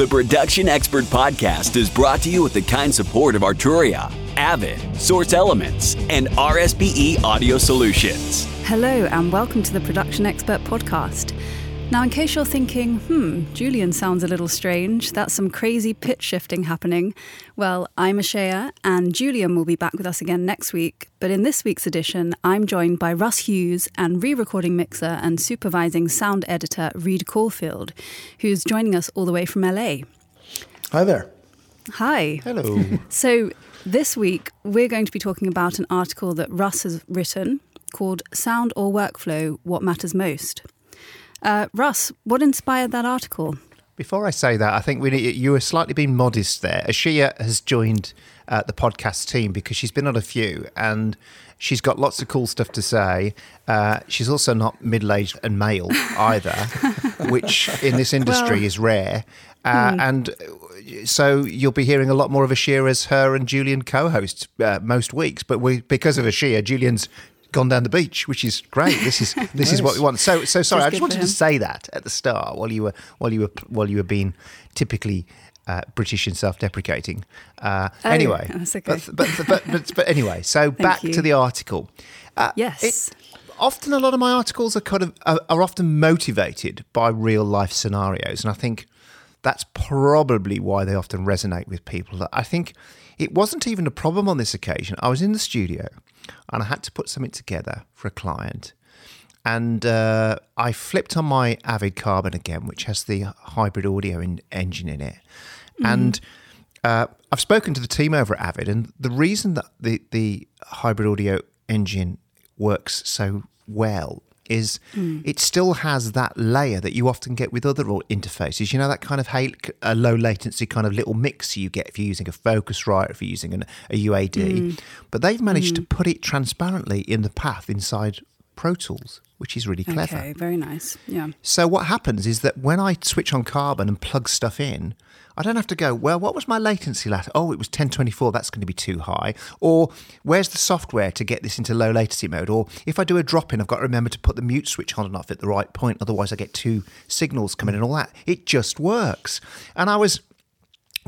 The Production Expert Podcast is brought to you with the kind support of Arturia, Avid, Source Elements, and RSPE Audio Solutions. Hello, and welcome to the Production Expert Podcast. Now, in case you're thinking, hmm, Julian sounds a little strange, that's some crazy pitch shifting happening. Well, I'm Ashea, and Julian will be back with us again next week. But in this week's edition, I'm joined by Russ Hughes and re recording mixer and supervising sound editor Reid Caulfield, who's joining us all the way from LA. Hi there. Hi. Hello. So, this week, we're going to be talking about an article that Russ has written called Sound or Workflow What Matters Most. Uh, Russ, what inspired that article? Before I say that, I think we need, you were slightly being modest there. Ashea has joined uh, the podcast team because she's been on a few and she's got lots of cool stuff to say. Uh, she's also not middle aged and male either, which in this industry Well, is rare. Uh, hmm. And so you'll be hearing a lot more of Ashea as her and Julian co host uh, most weeks. But we, because of Ashea, Julian's gone down the beach, which is great. This is this is what we want. So so sorry, Just I just wanted to say that at the start while you were while you were while you were being typically uh, British and self-deprecating. Uh, Oh, anyway, that's okay. but, but, but, but but anyway, so back you. to the article. Uh, Yes. it- often a lot of my articles are kind of are, are often motivated by real life scenarios, and I think that's probably why they often resonate with people. I think it wasn't even a problem on this occasion. I was in the studio and I had to put something together for a client. And uh, I flipped on my Avid Carbon again, which has the hybrid audio in, engine in it. And uh, I've spoken to the team over at Avid, and the reason that the, the hybrid audio engine works so well is mm. it still has that layer that you often get with other interfaces. You know, that kind of a low latency kind of little mixer you get if you're using a focus Focusrite, if you're using an, a UAD. Mm. But they've managed to mm. put it transparently in the path inside Pro Tools, which is really clever. Okay, very nice. Yeah. So what happens is that when I switch on Carbon and plug stuff in, I don't have to go, well, what was my latency last? Oh, it was 1024, that's going to be too high. Or where's the software to get this into low latency mode? Or if I do a drop in, I've got to remember to put the mute switch on and off at the right point, otherwise I get two signals coming and all that. It just works. And I was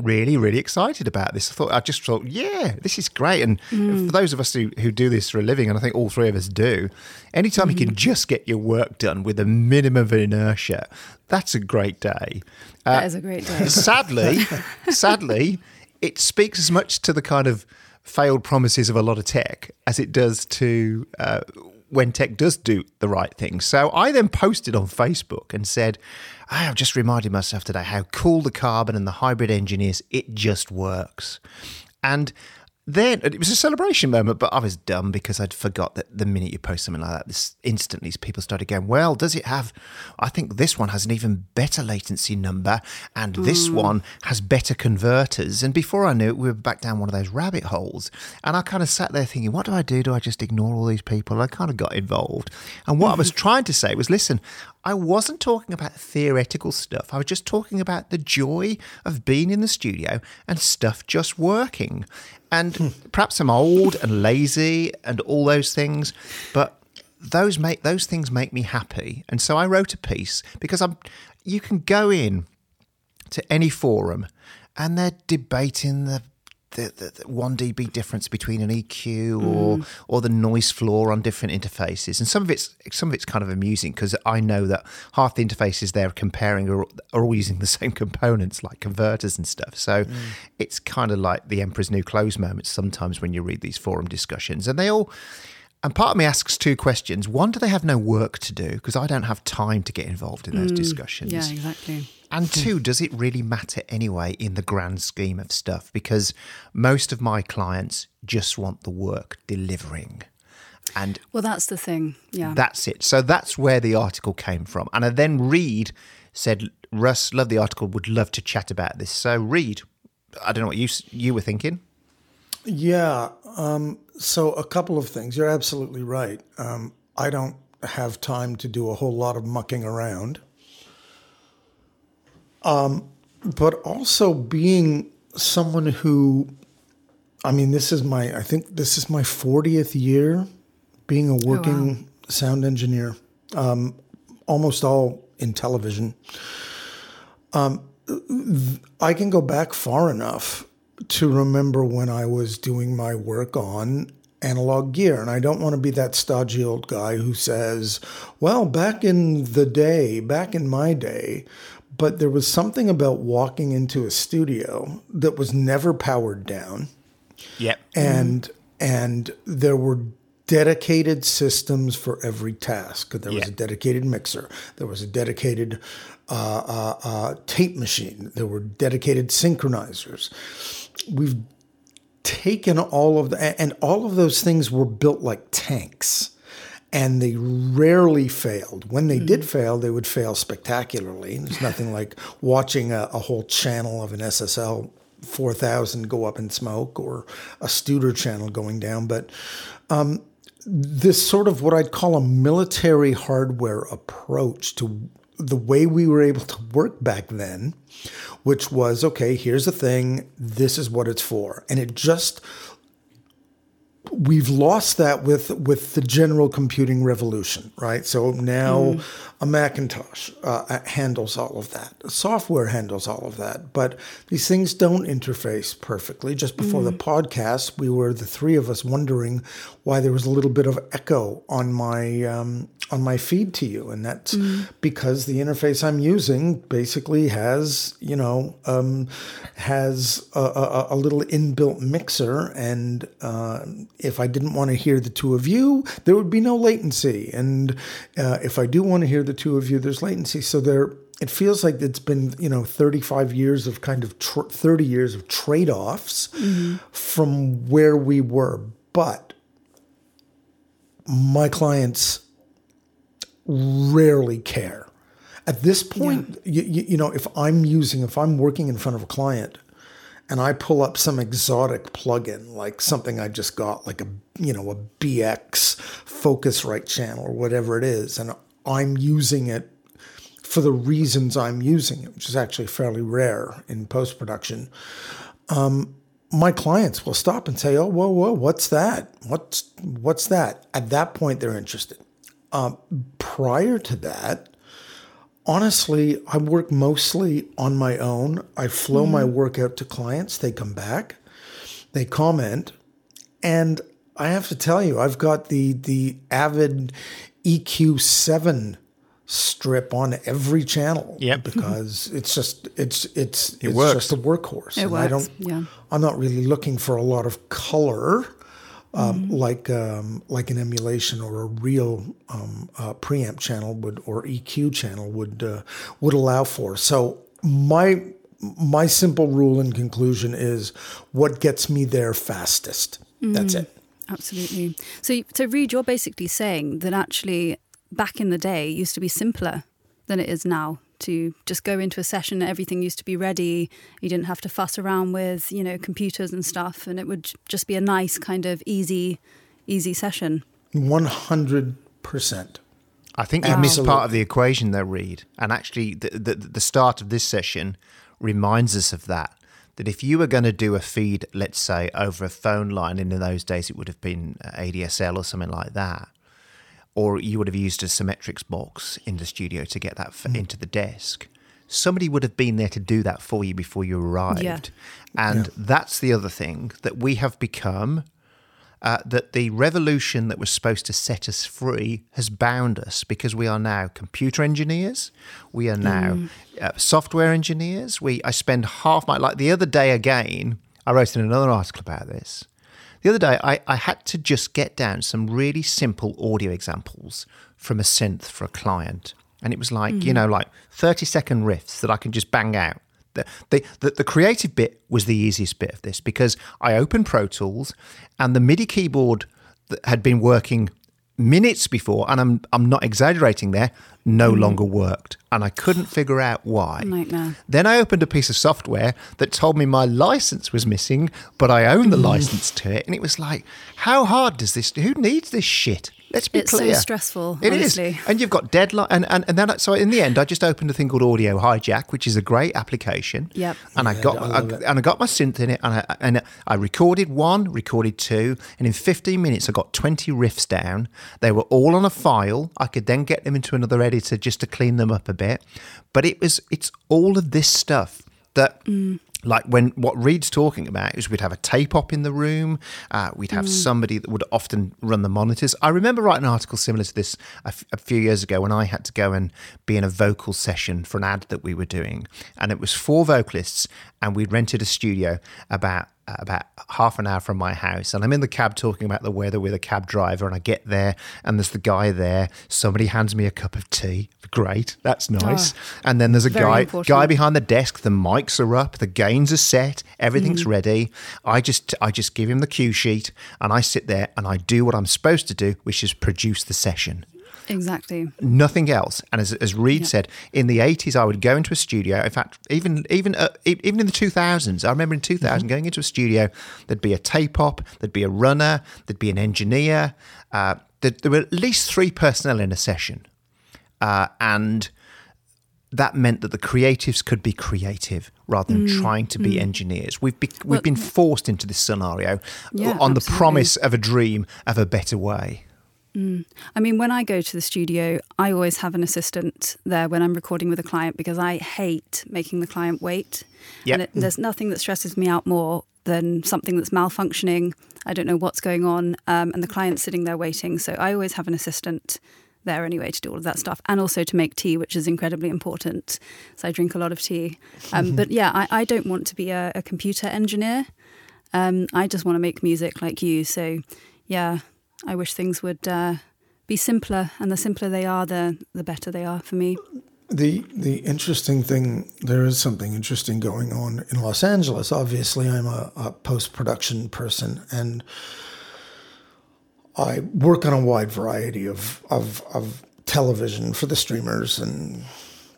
really, really excited about this. I thought, I just thought, yeah, this is great. And for those of us who, who do this for a living, and I think all three of us do, anytime you can just get your work done with a minimum of inertia, that's a great day. Uh, That is a great day. sadly, sadly, it speaks as much to the kind of failed promises of a lot of tech as it does to uh, when tech does do the right thing. So I then posted on Facebook and said, I have just reminded myself today how cool the carbon and the hybrid engine is. It just works. And then it was a celebration moment, but I was dumb because I'd forgot that the minute you post something like that, this instantly people started going, "Well, does it have? I think this one has an even better latency number, and this hmm. one has better converters." And before I knew it, we were back down one of those rabbit holes. And I kind of sat there thinking, "What do I do? Do I just ignore all these people?" I kind of got involved. And what I was trying to say was, "Listen, I wasn't talking about theoretical stuff. I was just talking about the joy of being in the studio and stuff just working. And perhaps I'm old and lazy and all those things, but those make those things make me happy. And so I wrote a piece because I'm you can go in to any forum and they're debating the the, the, the 1 dB difference between an EQ mm. or or the noise floor on different interfaces, and some of it's some of it's kind of amusing because I know that half the interfaces they're comparing are, are all using the same components like converters and stuff. So mm. it's kind of like the Emperor's New Clothes moments sometimes when you read these forum discussions, and they all. And part of me asks two questions. One, do they have no work to do? Because I don't have time to get involved in those mm. discussions. Yeah, exactly. And two, does it really matter anyway in the grand scheme of stuff? Because most of my clients just want the work delivering. And Well, that's the thing. Yeah. that's it. So that's where the article came from. And I then Reid said, Russ, love the article, would love to chat about this. So Reid, I don't know what you you were thinking. Yeah. Um, so a couple of things. You're absolutely right. Um, I don't have time to do a whole lot of mucking around. Um, but also being someone who, I mean, this is my, I think this is my 40th year being a working sound engineer, um, almost all in television. Um, I can go back far enough to remember when I was doing my work on analog gear. And I don't want to be that stodgy old guy who says, well, back in the day, back in my day, but there was something about walking into a studio that was never powered down. Yep. And and there were dedicated systems for every task. There was a dedicated mixer. There was a dedicated uh, uh, uh, tape machine. There were dedicated synchronizers. We've taken all of the, and all of those things were built like tanks. And they rarely failed. When they did fail, they would fail spectacularly. There's nothing like watching a, a whole channel of an SSL 4000 go up in smoke or a Studer channel going down. But um, this sort of what I'd call a military hardware approach to the way we were able to work back then, which was okay, here's the thing, this is what it's for. And it just we've lost that with with the general computing revolution, right? So now mm-hmm. A Macintosh uh, handles all of that. Software handles all of that, but these things don't interface perfectly. Just before the podcast, we were the three of us wondering why there was a little bit of echo on my um, on my feed to you, and that's because the interface I'm using basically has you know um, has a, a, a little inbuilt mixer, and uh, if I didn't want to hear the two of you, there would be no latency, and uh, if I do want to hear the two of you, there's latency. So there, it feels like it's been you know 35 years of kind of tr- 30 years of trade offs from where we were, but my clients rarely care. At this point, you, you, you know, if I'm using, if I'm working in front of a client and I pull up some exotic plugin, like something I just got, like a, you know, a BX Focusrite channel or whatever it is, and I'm using it for the reasons I'm using it, which is actually fairly rare in post production my clients will stop and say, "Oh, whoa, whoa, what's that? What's what's that?" At that point, they're interested. Um, prior to that, honestly, I work mostly on my own. I flow my work out to clients. They come back, they comment, and I have to tell you, I've got the the Avid EQ seven strip on every channel. Yep. because it's just it's it's it's works. just a workhorse. It and I don't. yeah. I'm not really looking for a lot of color. Um, like um, like an emulation or a real um, uh, preamp channel would or EQ channel would uh, would allow for. So my my simple rule and conclusion is what gets me there fastest. That's it. Absolutely. So, so Reid, you're basically saying that actually back in the day it used to be simpler than it is now to just go into a session, everything used to be ready. You didn't have to fuss around with, you know, computers and stuff, and it would just be a nice kind of easy, easy session. One hundred percent. I think you missed part of the equation there, Reid. And actually, the, the, the start of this session reminds us of that. That if you were going to do a feed, let's say, over a phone line, and in those days it would have been uh, ADSL or something like that, or you would have used a Symetrix box in the studio to get that f- mm. into the desk, somebody would have been there to do that for you before you arrived. Yeah. And that's the other thing that we have become uh, that the revolution that was supposed to set us free has bound us because we are now computer engineers, we are now uh, software engineers. We I spend half my like the other day again. I wrote in another article about this. The other day, I, I had to just get down some really simple audio examples from a synth for a client. And it was like, you know, like 30 second riffs that I can just bang out. The, the, the, creative bit was the easiest bit of this because I opened Pro Tools and the MIDI keyboard that had been working minutes before, and I'm, I'm not exaggerating there, no hmm. longer worked. And I couldn't figure out why. Nightmare. Then I opened a piece of software that told me my license was missing, but I own the mm-hmm. license to it. And it was like, how hard does this, who needs this shit? Let's be it's clear. so stressful. It is, honestly. and you've got deadline, and, and and then so in the end, I just opened a thing called Audio Hijack, which is a great application. Yep. And I got I I and I got my synth in it, and I and I recorded one, recorded two, and in 15 minutes, I got 20 riffs down. They were all on a file. I could then get them into another editor just to clean them up a bit. But it was it's all of this stuff that. Mm. Like when what Reid's talking about is we'd have a tape op in the room, uh, we'd have somebody that would often run the monitors. I remember writing an article similar to this a, f- a few years ago when I had to go and be in a vocal session for an ad that we were doing, and it was four vocalists, and we'd rented a studio about about half an hour from my house and I'm in the cab talking about the weather with a cab driver and I get there and there's the guy there. Somebody hands me a cup of tea. Great. That's nice. And then there's a guy important. guy behind the desk the mics are up the gains are set everything's Mm. ready. I just I just give him the cue sheet and I sit there and I do what I'm supposed to do which is produce the session Exactly. nothing else. And as, as Reid said, in the 80s, I would go into a studio. In fact, even even uh, even in the 2000s, I remember in 2000 going into a studio, there'd be a tape op, there'd be a runner, there'd be an engineer. Uh, there, there were at least three personnel in a session. Uh, and that meant that the creatives could be creative rather than trying to be engineers. We've be, we've Well- been forced into this scenario Yeah, on the promise of a dream of a better way. I mean, when I go to the studio, I always have an assistant there when I'm recording with a client because I hate making the client wait. Yep. And it, there's nothing that stresses me out more than something that's malfunctioning. I don't know what's going on, um, and the client's sitting there waiting. So I always have an assistant there anyway to do all of that stuff, and also to make tea, which is incredibly important. So I drink a lot of tea. Um, but yeah, I, I don't want to be a, a computer engineer. Um, I just want to make music like you. So, yeah, I wish things would uh, be simpler, and the simpler they are, the the better they are for me. The the interesting thing there is something interesting going on in Los Angeles. Obviously, I'm a, a post production person, and I work on a wide variety of, of of television for the streamers and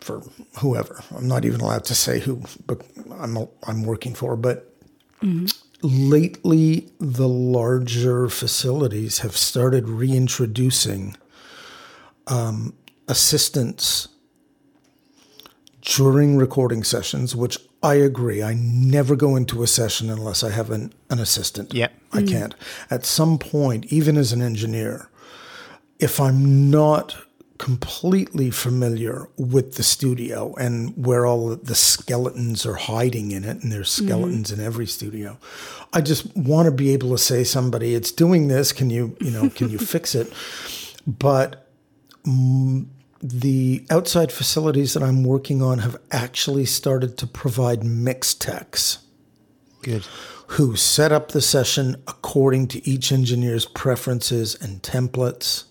for whoever. I'm not even allowed to say who, but I'm I'm working for. But lately, the larger facilities have started reintroducing um, assistants during recording sessions, which I agree. I never go into a session unless I have an, an assistant. Yep. I can't. At some point, even as an engineer, if I'm not completely familiar with the studio and where all the skeletons are hiding in it, and there's mm-hmm. skeletons in every studio, I just want to be able to say somebody, it's doing this. Can you, you know, can you fix it? But mm, the outside facilities that I'm working on have actually started to provide mix techs Good. who set up the session according to each engineer's preferences and templates.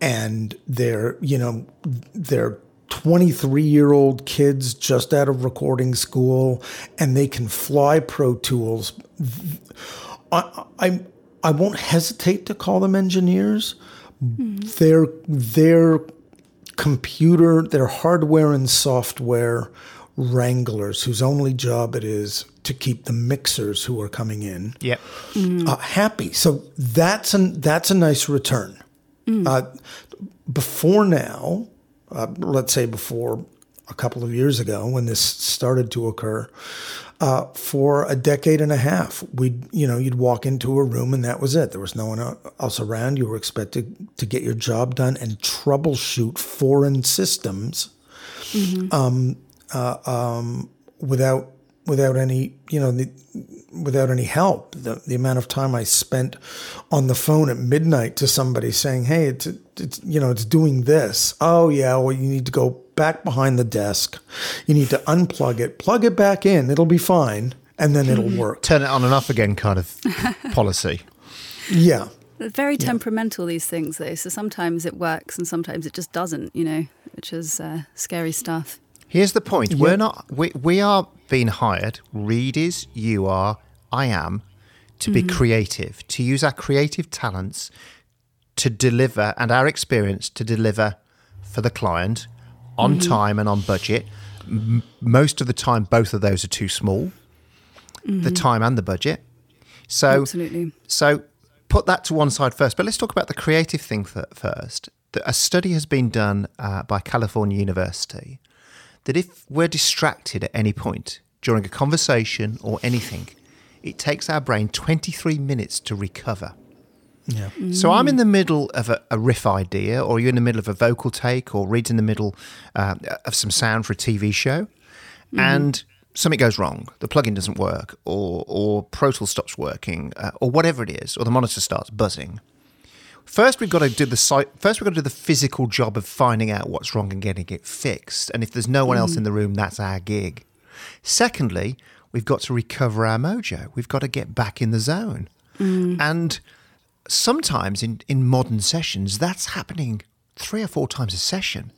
And they're, you know, they're 23 year old kids just out of recording school and they can fly Pro Tools. I, I, I won't hesitate to call them engineers. They're, they're computer, they're hardware and software wranglers whose only job it is to keep the mixers who are coming in Yep. uh, happy. So that's an that's a nice return. Uh, before now, uh, let's say before a couple of years ago when this started to occur, uh, for a decade and a half, we'd you know you'd walk into a room and that was it. There was no one else around. You were expected to get your job done and troubleshoot foreign systems without without any you know the, without any help. The, the amount of time i spent on the phone at midnight to somebody saying hey it's, it's you know it's doing this. Oh yeah well you need to go back behind the desk. You need to unplug it. Plug it back in. It'll be fine and then it'll work. Turn it on and off again kind of policy. yeah. They're very temperamental, these things, though. So sometimes it works and sometimes it just doesn't, you know, which is uh, scary stuff. Here's the point. We're not we, we are being hired, Reid is, you are, I am, to be mm-hmm. creative, to use our creative talents to deliver and our experience to deliver for the client on mm-hmm. time and on budget. M- most of the time both of those are too small. The mm-hmm. time and the budget. So Absolutely. so put that to one side first. But let's talk about the creative thing first. A study has been done uh, by California University that if we're distracted at any point during a conversation or anything, it takes our brain 23 minutes to recover. Yeah. So I'm in the middle of a, a, riff idea, or you're in the middle of a vocal take, or Reid's in the middle uh, of some sound for a TV show, mm. and something goes wrong. The plugin doesn't work, or or Pro Tools stops working, uh, or whatever it is, or the monitor starts buzzing. First, we've got to do the site. First, we've got to do the physical job of finding out what's wrong and getting it fixed. And if there's no one mm. else in the room, that's our gig. Secondly, we've got to recover our mojo. We've got to get back in the zone. Mm. And sometimes in, in modern sessions, that's happening three or four times a session.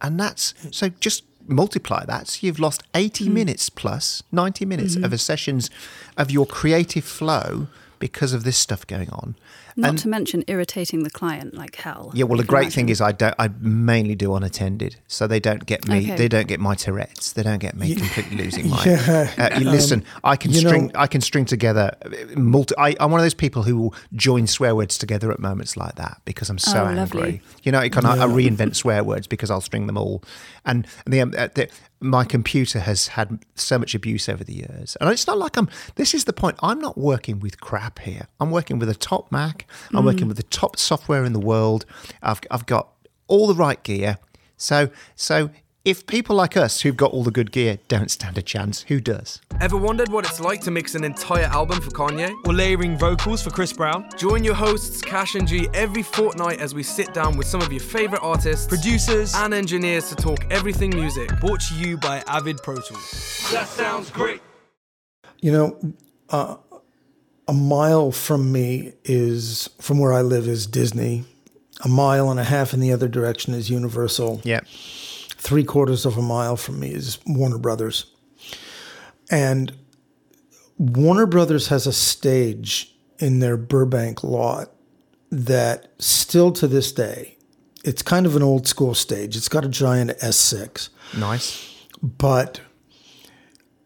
And that's so just multiply that. So you've lost 80 mm. minutes plus 90 minutes mm-hmm. of a sessions of your creative flow because of this stuff going on. Not and, to mention irritating the client like hell. Yeah, well, the great imagine. thing is I don't. I mainly do unattended, so they don't get me. Okay. They don't get my Tourette's. They don't get me yeah. completely losing my. Yeah. Uh, listen, um, I can string. Know, I can string together uh, multi. I, am one of those people who will join swear words together at moments like that because I'm so oh, angry. Lovely. You know, kind of, yeah. I reinvent swear words because I'll string them all, and the, um, uh, the my computer has had so much abuse over the years. And it's not like I'm, this is the point. I'm not working with crap here. I'm working with a top Mac. I'm mm. working with the top software in the world. I've, I've got all the right gear. So, so if people like us who've got all the good gear don't stand a chance, who does? Ever wondered what it's like to mix an entire album for Kanye? Or layering vocals for Chris Brown? Join your hosts, Cash and G, every fortnight as we sit down with some of your favourite artists, producers, and engineers to talk everything music. Brought to you by Avid Pro Tools. That sounds great. You know, uh, a mile from me is, from where I live, is Disney. A mile and a half in the other direction is Universal. Yeah three quarters of a mile from me is Warner Brothers. And Warner Brothers has a stage in their Burbank lot that still to this day, it's kind of an old school stage. It's got a giant S6. Nice. But,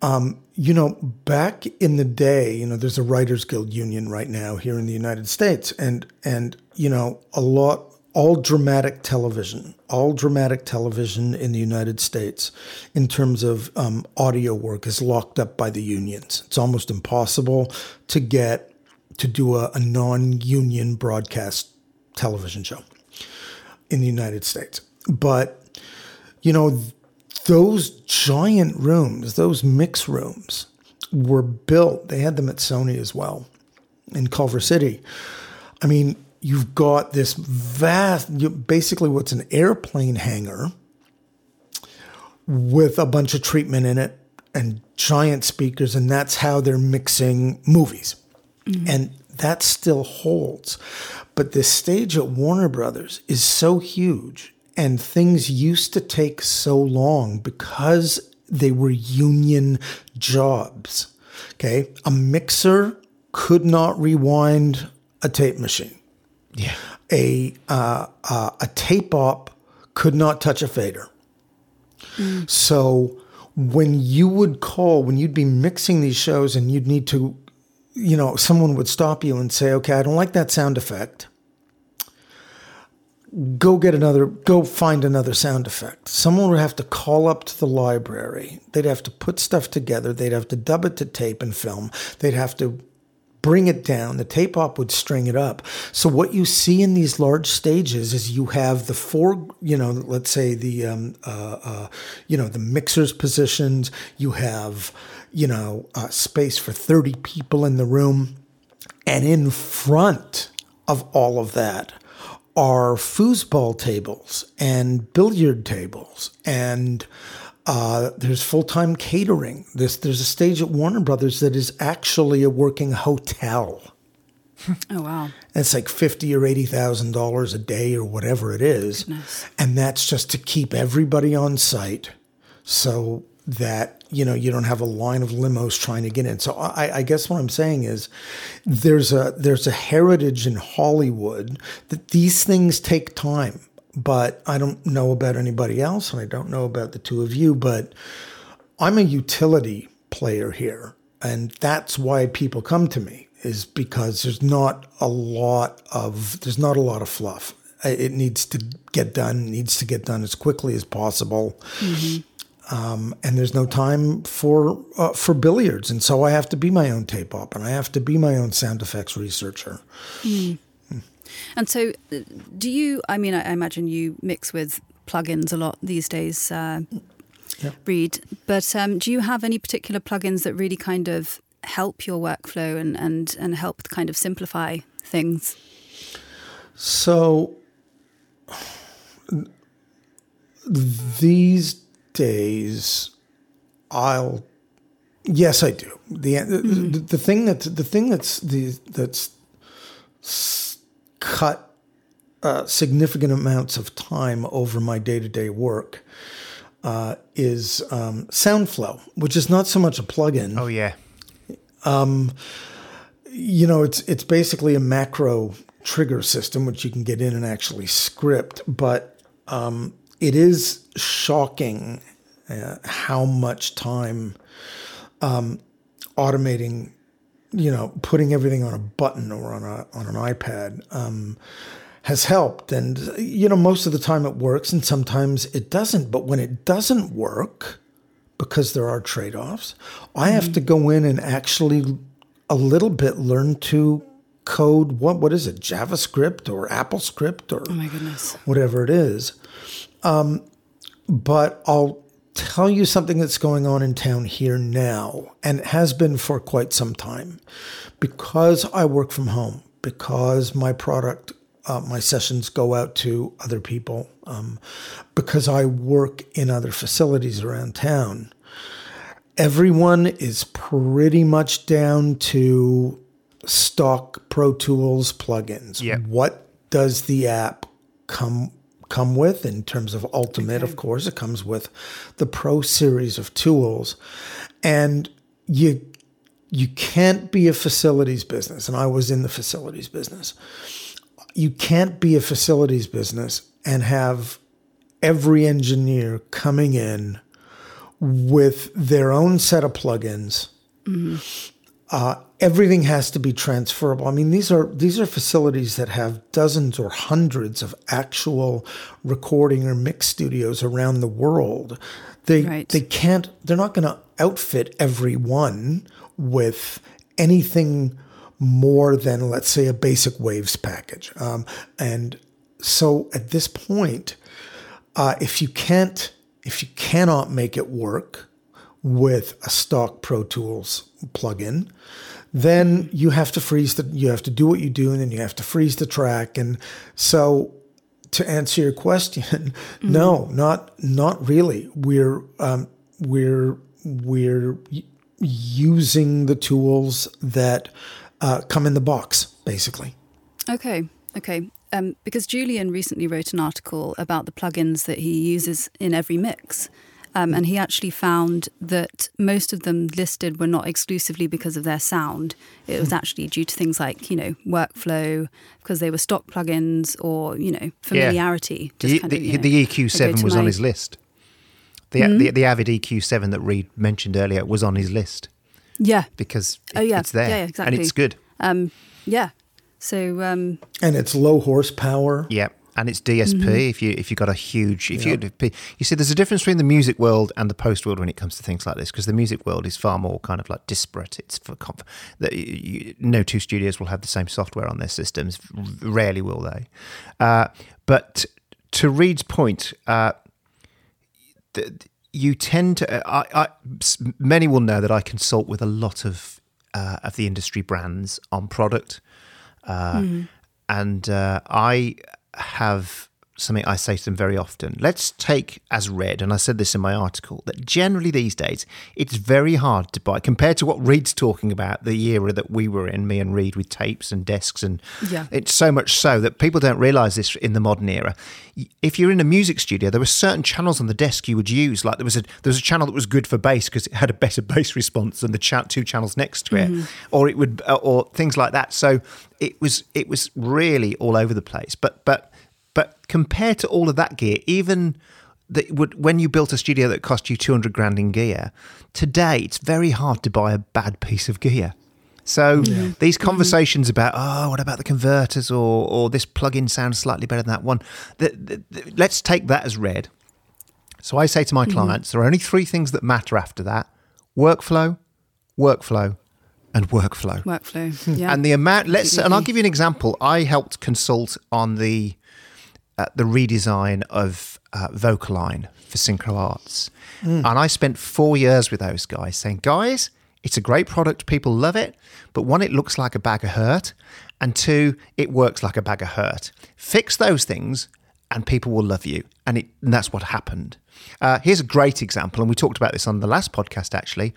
um, you know, back in the day, you know, there's a Writers Guild union right now here in the United States, and and you know, a lot all dramatic television, all dramatic television in the United States, in terms of um, audio work, is locked up by the unions. It's almost impossible to get to do a, a non-union broadcast television show in the United States. But you know, those giant rooms, those mix rooms, were built. They had them at Sony as well in Culver City. I mean, you've got this vast, basically what's an airplane hangar with a bunch of treatment in it and giant speakers, and that's how they're mixing movies. Mm-hmm. And that still holds. But this stage at Warner Brothers is so huge, and things used to take so long because they were union jobs. Okay. A mixer could not rewind a tape machine. Yeah. A uh, uh, a tape op could not touch a fader. Mm. So when you would call, when you'd be mixing these shows and you'd need to, you know, someone would stop you and say, okay, I don't like that sound effect. Go get another, go find another sound effect. Someone would have to call up to the library. They'd have to put stuff together. They'd have to dub it to tape and film. They'd have to bring it down. The tape op would string it up. So what you see in these large stages is you have the four, you know, let's say the, um, uh, uh, you know, the mixers positioned. You have, you know, uh, space for thirty people in the room, and in front of all of that are foosball tables and billiard tables and uh, there's full time catering. There's, there's a stage at Warner Brothers that is actually a working hotel. Oh wow! And it's like fifty or eighty thousand dollars a day or whatever it is, Goodness. and that's just to keep everybody on site, so that you know you don't have a line of limos trying to get in. So I, I guess what I'm saying is there's a there's a heritage in Hollywood that these things take time but I don't know about anybody else, and I don't know about the two of you, but I'm a utility player here. And that's why people come to me is because there's not a lot of there's not a lot of fluff. It needs to get done. Needs to get done as quickly as possible. Mm-hmm. Um, and there's no time for uh, for billiards, and so I have to be my own tape op, and I have to be my own sound effects researcher. And so, do you? I mean, I I imagine you mix with plugins a lot these days, uh, Yeah. Reid. But um, do you have any particular plugins that really kind of help your workflow and and and help kind of simplify things? So these days, I'll yes, I do. The the, the thing that the thing that's the that's cut uh, significant amounts of time over my day to day work uh, is um, SoundFlow, which is not so much a plugin Oh yeah. you know, it's it's basically a macro trigger system which you can get in and actually script, but um, it is shocking uh, how much time um, automating, you know, putting everything on a button or on a on an iPad um, has helped. And you know, most of the time it works, and sometimes it doesn't. But when it doesn't work, because there are trade offs. I have to go in and actually a little bit learn to code what what is it JavaScript or AppleScript or Oh my goodness. whatever it is. Um, but I'll tell you something that's going on in town here now, and it has been for quite some time, because I work from home, because my product, uh, my sessions go out to other people, um, because I work in other facilities around town. Everyone is pretty much down to stock Pro Tools plugins. Yep. What does the app come come with in terms of Ultimate? Of course, it comes with the Pro series of tools, and you you can't be a facilities business. And I was in the facilities business. You can't be a facilities business and have every engineer coming in with their own set of plugins. Mm-hmm. Uh, everything has to be transferable. I mean, these are these are facilities that have dozens or hundreds of actual recording or mix studios around the world. They Right. they can't. They're not going to outfit every one with anything more than let's say a basic waves package. Um, and so at this point, uh, if you can't if you cannot make it work with a stock Pro Tools plugin, then you have to freeze the you have to do what you do and then you have to freeze the track and so to answer your question no not not really we're um, we're we're using the tools that uh, come in the box basically Okay, okay. Um, because Julian recently wrote an article about the plugins that he uses in every mix. Um, and he actually found that most of them listed were not exclusively because of their sound. It was actually due to things like, you know, workflow, because they were stock plugins or, you know, familiarity. The, Just kind the, of, you know, the EQ7 to was on his list. The, the the Avid EQ7 that Reid mentioned earlier was on his list Yeah, because it- Oh, yeah. it's there Yeah, yeah, and exactly. it's good. Um, yeah. So, um, and it's low horsepower Yeah, and it's DSP. Mm-hmm. If you if you got a huge, if you you see, there's a difference between the music world and the post world when it comes to things like this, because the music world is far more kind of like disparate. It's for conf- that you, you, no two studios will have the same software on their systems. Rarely will they. Uh, but to Reid's point. Uh, th- you tend to. I, I, s- many will know that I consult with a lot of uh, of the industry brands on product, uh, and uh, I have something I say to them very often. Let's take as read, and I said this in my article, that generally these days it's very hard to buy compared to what Reid's talking about the era that we were in, me and Reid with tapes and desks, and Yeah. it's so much so that people don't realize this in the modern era. If you're in a music studio, there were certain channels on the desk you would use. Like there was a there was a channel that was good for bass because it had a better bass response than the two channels next to it, or it would uh, or things like that. So it was it was really all over the place. But but compared to all of that gear, even that would when you built a studio that cost you 200 grand in gear today it's very hard to buy a bad piece of gear So these mm-hmm. conversations about oh, what about the converters or or this plugin sounds slightly better than that one. The, the, the- let's take that as read. So I say to my mm-hmm. clients, there are only three things that matter after that: workflow, workflow, and workflow. Workflow. Yeah. And the amount, let's, and I'll give you an example. I helped consult on the uh, the redesign of uh, VocAlign for Synchro Arts, and I spent four years with those guys saying, guys, it's a great product, people love it, but one, it looks like a bag of hurt, and two, it works like a bag of hurt. Fix those things, and people will love you, and, it, and that's what happened. Uh, here's a great example, and we talked about this on the last podcast actually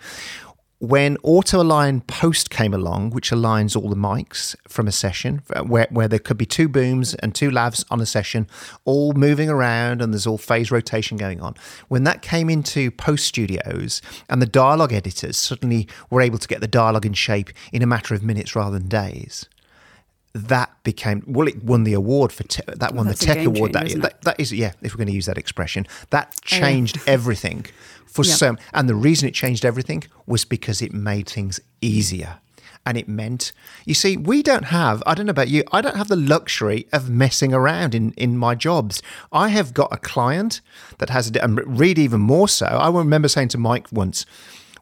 when auto align post came along which aligns all the mics from a session uh, where, where there could be two booms and two lavs on a session all moving around and there's all phase rotation going on. When that came into post studios and the dialogue editors suddenly were able to get the dialogue in shape in a matter of minutes rather than days that became well it won the award for te- that won the tech award. That changer, that, that is yeah if we're going to use that expression. That Oh, yeah. changed everything for Yep. so and the reason it changed everything was because it made things easier. And it meant you see we don't have i don't know about you i don't have the luxury of messing around in in my jobs. I have got a client that has a, and Reid even more so. I remember saying to mike once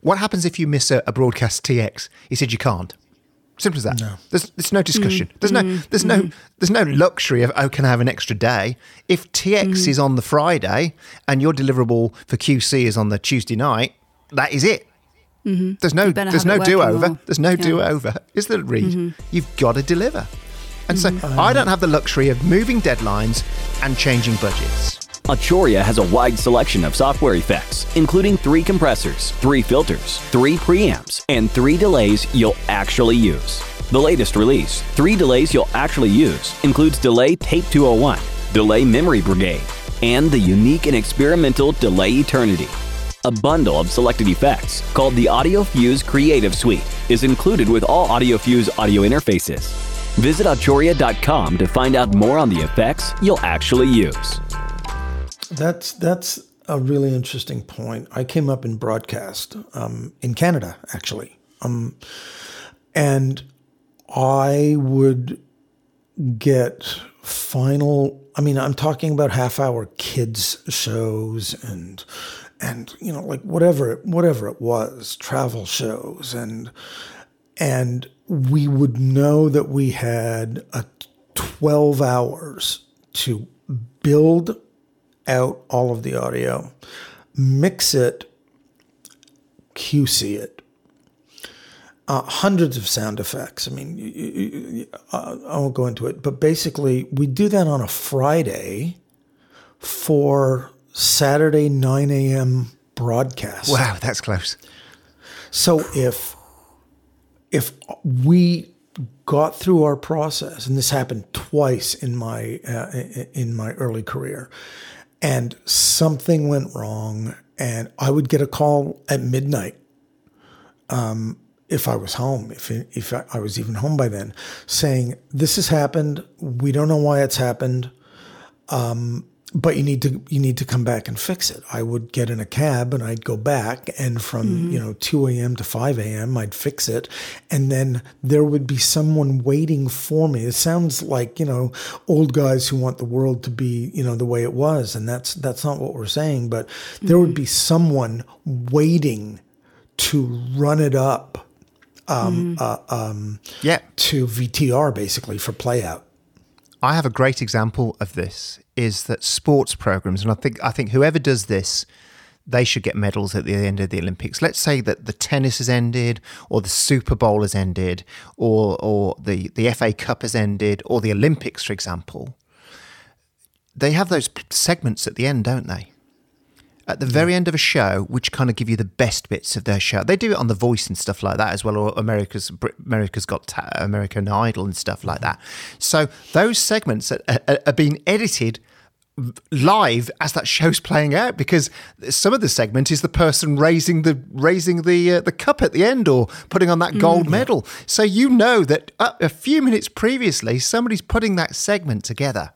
what happens if you miss a, a broadcast tx he said you can't Simple as that. No. There's, there's no discussion. There's no there's no there's no luxury of oh can I have an extra day. If TX is on the Friday and your deliverable for QC is on the Tuesday night, that is it. There's no there's no do over. There's no Yeah. do over. Is there Reid? You've got to deliver. And so I don't have the luxury of moving deadlines and changing budgets. Arturia has a wide selection of software effects, including three compressors, three filters, three preamps, and three delays you'll actually use. The latest release, Three Delays You'll Actually Use, includes Delay Tape 201, Delay Memory Brigade, and the unique and experimental Delay Eternity. A bundle of selected effects called the Audio Fuse Creative Suite is included with all Audio Fuse audio interfaces. Visit Arturia.com to find out more on the effects you'll actually use. That's that's a really interesting point. I came up in broadcast um, in Canada, actually, um, and I would get final. I mean, I'm talking about half hour kids shows and and you know like whatever whatever it was, travel shows and and we would know that we had a 12 hours to build out all of the audio, mix it, QC it. Uh, hundreds of sound effects. I mean, you, you, you, uh, I won't go into it, but basically, we do that on a Friday for Saturday 9 a.m. broadcast. Wow, that's close. So if if we got through our process, and this happened twice in my uh, in my early career, and something went wrong, and I would get a call at midnight. Um, if I was home, if if I was even home by then, saying this has happened, we don't know why it's happened, um, but you need to you need to come back and fix it. I would get in a cab and I'd go back, and from you know two a.m. to five a.m. I'd fix it, and then there would be someone waiting for me. It sounds like you know old guys who want the world to be you know the way it was, and that's that's not what we're saying. But there would be someone waiting to run it up um, uh, um, Yeah. to VTR basically for play out. I have a great example of this is that sports programs, and I think I think whoever does this, they should get medals at the end of the Olympics. Let's say that the tennis has ended, or the Super Bowl has ended, or or the, the FA Cup has ended, or the Olympics, for example. They have those segments at the end, don't they? At the very end of a show, which kind of give you the best bits of their show. They do it on The Voice and stuff like that as well, or America's America's Got Ta- American Idol and stuff like that. So those segments are, are, are being edited live as that show's playing out because some of the segment is the person raising the raising the uh, the cup at the end or putting on that gold medal. So you know that uh, a few minutes previously somebody's putting that segment together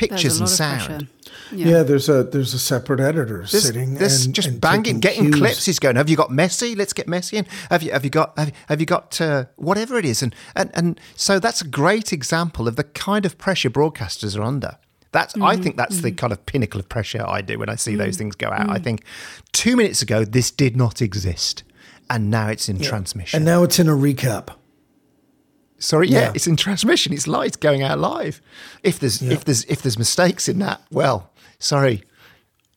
pictures and There's a lot of sound. pressure. Yeah. there's a there's a separate editor There's, sitting there's and just and banging, getting cues. clips. He's going. Have you got Messi? Let's get Messi in. Have you have you got have, have you got uh, whatever it is? And, and and so that's a great example of the kind of pressure broadcasters are under. That's I Mm-hmm. think that's the kind of pinnacle of pressure I do when I see Mm. those things go out. I think two minutes ago this did not exist, and now it's in transmission. And now it's in a recap. Sorry, yeah, Yeah. it's in transmission. It's live, it's going out live. If there's if there's if there's mistakes in that, well, sorry,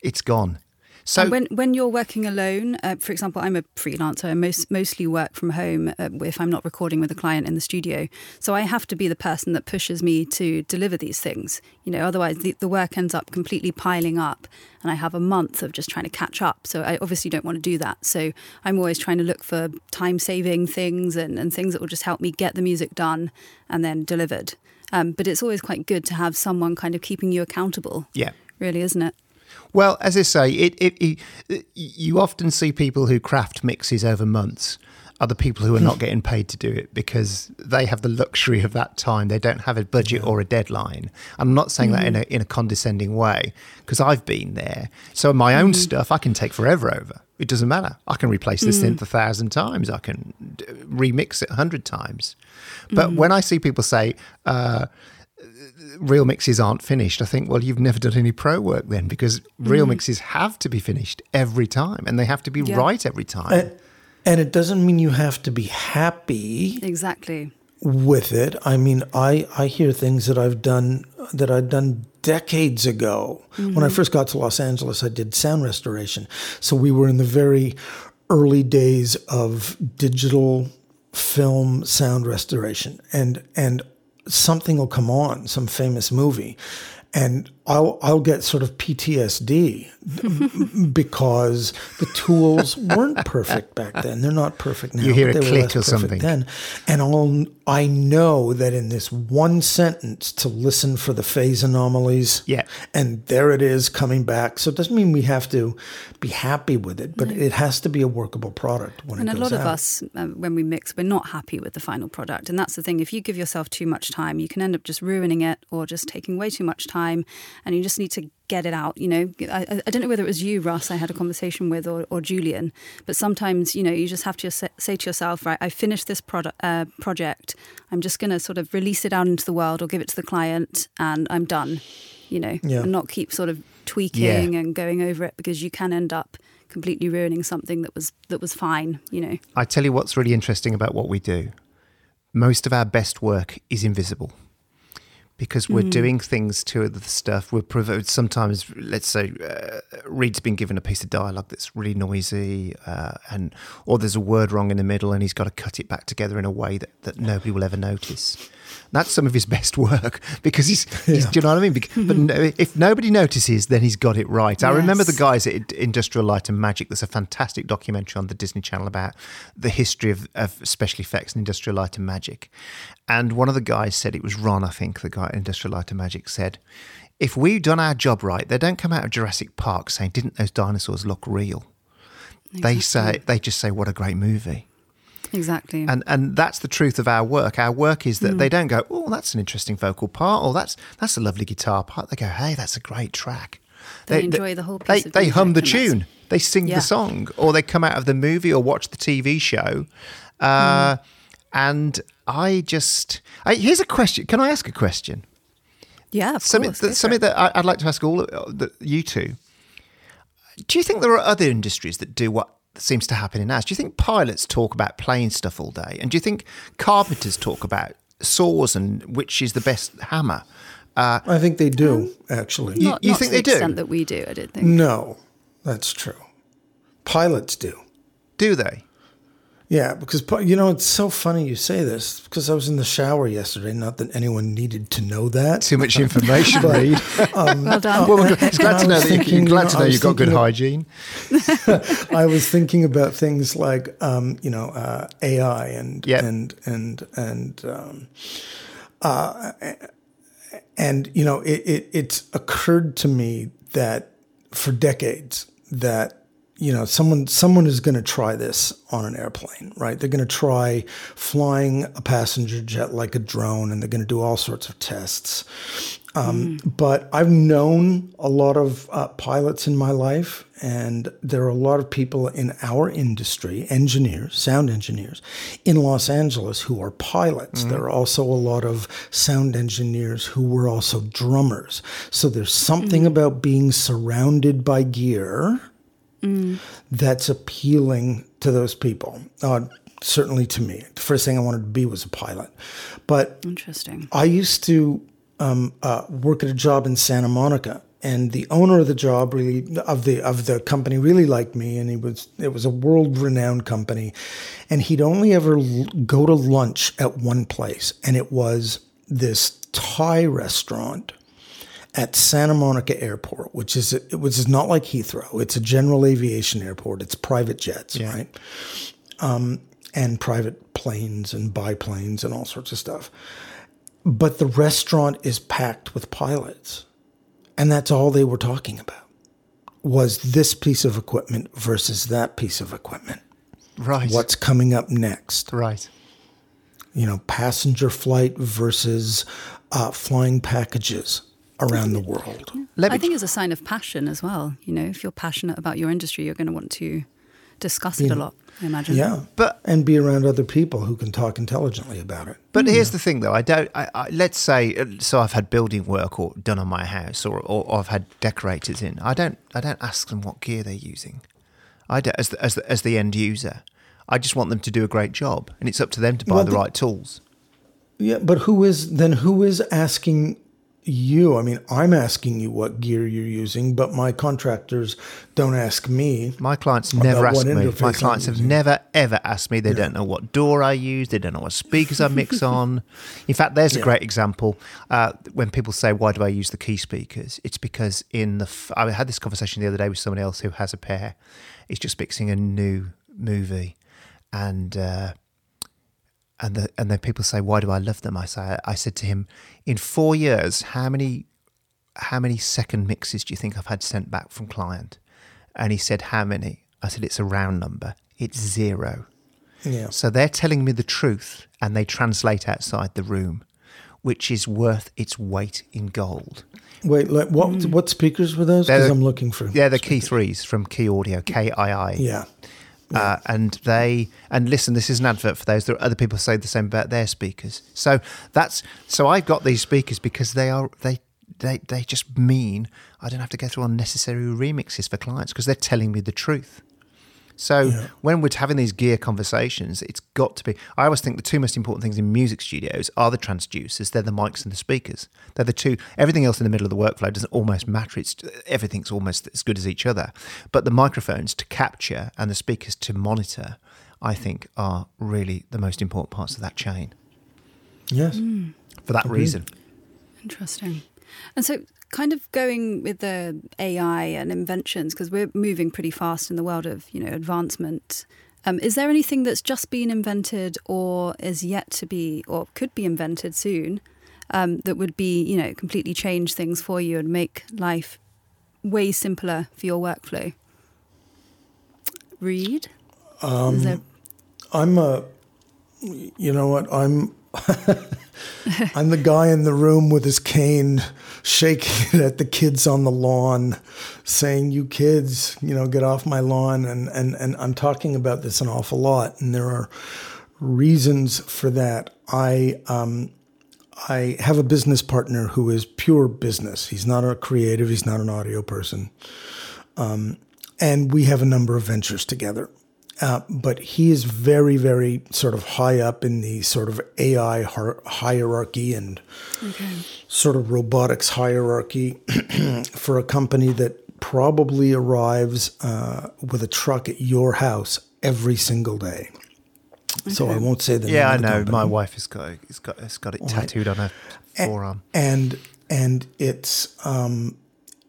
it's gone. So And when when you're working alone, uh, for example, I'm a freelancer. I most, mostly work from home uh, if I'm not recording with a client in the studio. So I have to be the person that pushes me to deliver these things. You know, otherwise the, the work ends up completely piling up, and I have a month of just trying to catch up. So I obviously don't want to do that. So I'm always trying to look for time saving things and, and things that will just help me get the music done and then delivered. Um, but it's always quite good to have someone kind of keeping you accountable. yeah. Really, isn't it? Well, as I say, it, it, it, you often see people who craft mixes over months are the people who are not hmm. getting paid to do it because they have the luxury of that time. They don't have a budget or a deadline. I'm not saying that in hmm. a, in a condescending way because I've been there. So my own hmm. stuff I can take forever over. It doesn't matter. I can replace this synth a thousand times. I can remix it a hundred times. But when I see people say, uh, real mixes aren't finished, I think, well, you've never done any pro work then because real mm. mixes have to be finished every time and they have to be Yeah. right every time. And, and it doesn't mean you have to be happy Exactly. with it. I mean, I I hear things that I've done that I've done decades ago. When I mm-hmm. first got to Los Angeles, I did sound restoration. So we were in the very early days of digital film sound restoration and and something will come on, some famous movie, and I'll I'll get sort of PTSD because the tools weren't perfect back then. They're not perfect now. You hear a they click or something. Then, and I'll I know that in this one sentence to listen for the phase anomalies. Yeah. and there it is coming back. So it doesn't mean we have to be happy with it, but it has to be a workable product when And a lot of out. us, um, when we mix, we're not happy with the final product. And that's the thing. If you give yourself too much time, you can end up just ruining it or just taking way too much time. And you just need to get it out. You know, I, I- don't know whether it was you, Russ, I had a conversation with, or, or Julian, but sometimes, you know, you just have to say, to yourself, right, I finished this product, uh, project. I'm just going to sort of release it out into the world or give it to the client and I'm done, you know, Yeah. and not keep sort of tweaking and going over it because you can end up completely ruining something that was that was fine you know I tell you what's really interesting about what we do. Most of our best work is invisible because we're doing things to the stuff. We're provoked. sometimes, let's say, uh, Reid's been given a piece of dialogue that's really noisy, uh, and or there's a word wrong in the middle, and he's got to cut it back together in a way that, that nobody will ever notice. That's some of his best work because he's, he's do you know what I mean? Bec- but mm-hmm. no, if nobody notices, then he's got it right. I remember the guys at Industrial Light and Magic. There's a fantastic documentary on the Disney Channel about the history of, of special effects in Industrial Light and Magic. And one of the guys said, it was Ron, I think, the guy at Industrial Light and Magic said, if we've done our job right, they don't come out of Jurassic Park saying, didn't those dinosaurs look real? They say, they just say, what a great movie. Exactly And and that's the truth of our work. Our work is that Hmm. they don't go, oh, that's an interesting vocal part, or that's that's a lovely guitar part. They go, hey, that's a great track. They enjoy the whole They they hum the tune. They sing Yeah. the song, or they come out of the movie or watch the TV show. Uh, Hmm. And I just I, here's a question. Can I ask a question? yeah of Something course that, something that I- I'd like to ask all of, uh, the, you two. Do you think there are other industries that do what seems to happen in ours? Do you think pilots talk about plane stuff all day? And do you think carpenters talk about saws and which is the best hammer? Uh, I think they do actually. You- not, you not think to the they do? that we do i don't think no, that's true. Pilots do. do they? Yeah, because you know it's so funny you say this because I was in the shower yesterday. Not that anyone needed to know that. Too much information, Reid. well done well, it's glad to I know was that you, thinking, glad you to know, know I was you've got good thinking of- hygiene. I was thinking about things like um, you know uh, AI and Yep. and and and um, uh, and you know it, it it's occurred to me that for decades that you know someone someone is going to try this on an airplane right? They're going to try flying a passenger jet like a drone and they're going to do all sorts of tests. Um, But I've known a lot of uh, pilots in my life, and there are a lot of people in our industry, engineers, sound engineers, in Los Angeles who are pilots. There are also a lot of sound engineers who were also drummers. So there's something about being surrounded by gear that's appealing to those people. Uh, certainly to me. The first thing I wanted to be was a pilot. But Interesting. I used to um, uh, work at a job in Santa Monica, and the owner of the job really of the of the company really liked me, and he was it was a world renowned company, and he'd only ever l- go to lunch at one place, and it was this Thai restaurant at Santa Monica Airport, which is which is not like Heathrow. It's a general aviation airport. It's private jets, right? Um, and private planes and biplanes and all sorts of stuff. But the restaurant is packed with pilots, and that's all they were talking about was this piece of equipment versus that piece of equipment. Right. What's coming up next? right? you know, passenger flight versus uh, flying packages around the world. Let I think it's a sign of passion as well. You know, if you're passionate about your industry, you're going to want to discuss it a lot. I imagine. Yeah, But- and be around other people who can talk intelligently about it. But here's the thing, though. I don't. I, I, let's say, uh, so I've had building work or done on my house, or, or, or I've had decorators in. I don't. I don't ask them what gear they're using. I don't, as the, as the, as the end user. I just want them to do a great job, and it's up to them to buy Well, the the- right tools. Yeah, but who is then? Who is asking you? I mean, I'm asking you what gear you're using, but my contractors don't ask me. My clients never ask me. My I'm clients have using. never ever asked me. They don't know what DAW I use. They don't know what speakers I mix on. In fact, there's a great example. Uh, when people say, "Why do I use the Kii speakers?" It's because in the f- I had this conversation the other day with someone else who has a pair. He's just mixing a new movie, and uh, and the and then people say, "Why do I love them?" I say, I said to him, "In four years, how many how many second mixes do you think I've had sent back from client?" And he said, "How many?" I said, "It's a round number. It's zero. Yeah, So they're telling me the truth, and they translate outside the room, which is worth its weight in gold. wait, like, what what speakers were those? Because I'm looking for. Yeah, the Kii Threes from Kii Audio, K I I. yeah, Uh, and they and listen, this is an advert for those. There are other people say the same about their speakers. So that's so I've got these speakers because they are they they they just mean I don't have to go through unnecessary remixes for clients because they're telling me the truth. So when we're having these gear conversations, it's got to be. I always think the two most important things in music studios are the transducers. They're the mics and the speakers. They're the two. Everything else in the middle of the workflow doesn't almost matter. It's everything's almost as good as each other. But the microphones to capture and the speakers to monitor, I think, are really the most important parts of that chain. yes. For that reason, Interesting. And so, kind of going with the AI and inventions, because we're moving pretty fast in the world of you know advancement. Um, is there anything that's just been invented, or is yet to be, or could be invented soon, um, that would be you know completely change things for you and make life way simpler for your workflow? Reid. Um, there, I'm a, you know what? I'm, I'm the guy in the room with his cane, shaking it at the kids on the lawn, saying, "You kids, you know, get off my lawn." And and and I'm talking about this an awful lot, and there are reasons for that. I um, I have a business partner who is pure business. He's not a creative. He's not an audio person Um, and we have a number of ventures together. Uh, but he is very, very sort of high up in the sort of AI hier- hierarchy and sort of robotics hierarchy for a company that probably arrives uh, with a truck at your house every single day. So I won't say the name yeah, I know. company My wife has got it's got it's got it tattooed on her forearm. and and it's um,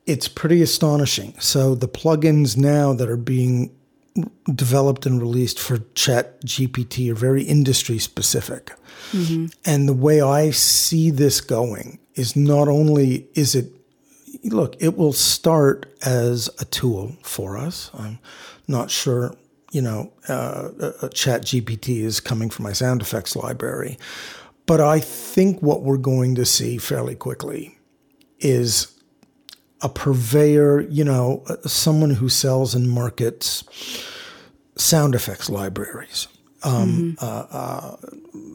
it's pretty astonishing. So the plugins now that are being developed and released for ChatGPT are very industry specific. And the way I see this going is not only is it look, it will start as a tool for us. I'm not sure, you know, uh, uh, ChatGPT is coming from my sound effects library. But I think what we're going to see fairly quickly is a purveyor, you know, someone who sells and markets sound effects libraries. Um, uh, uh,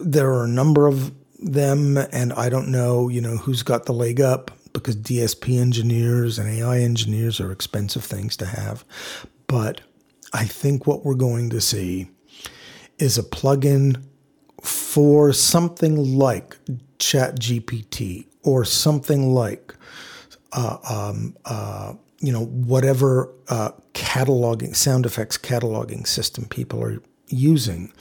there are a number of them, and I don't know, you know, who's got the leg up because DSP engineers and AI engineers are expensive things to have. But I think what we're going to see is a plugin for something like ChatGPT or something like, uh, um, uh, you know, whatever uh, cataloging, sound effects cataloging system people are using.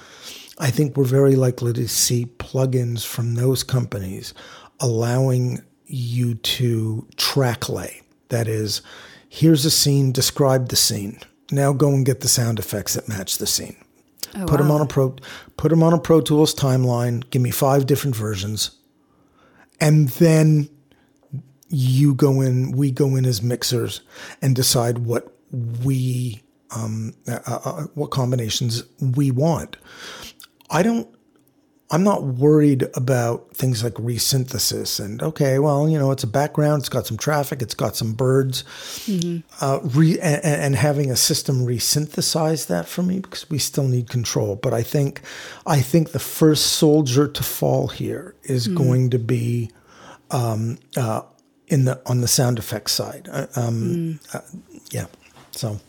I think we're very likely to see plugins from those companies allowing you to track lay. That is, here's a scene, describe the scene. Now go and get the sound effects that match the scene. Oh, put them on a pro put them on a Pro Tools timeline, give me five different versions. And then you go in, we go in as mixers and decide what we um, uh, uh, what combinations we want. I don't. I'm not worried about things like resynthesis and okay, well, you know, it's a background, it's got some traffic, it's got some birds, uh, re, and, and having a system resynthesize that for me because we still need control. But I think, I think the first soldier to fall here is going to be um, uh, in the on the sound effects side. Uh, Um, uh, yeah, so.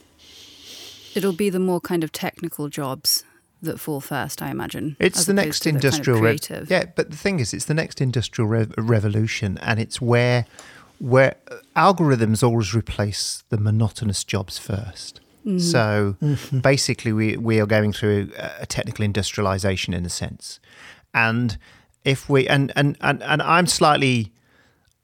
It'll be the more kind of technical jobs that fall first, I imagine. It's the next to the kind of industrial re- creative. yeah, but the thing is, it's the next industrial rev- revolution, and it's where where algorithms always replace the monotonous jobs first. So basically, we we are going through a technical industrialization in a sense, and if we and and and, and I'm slightly.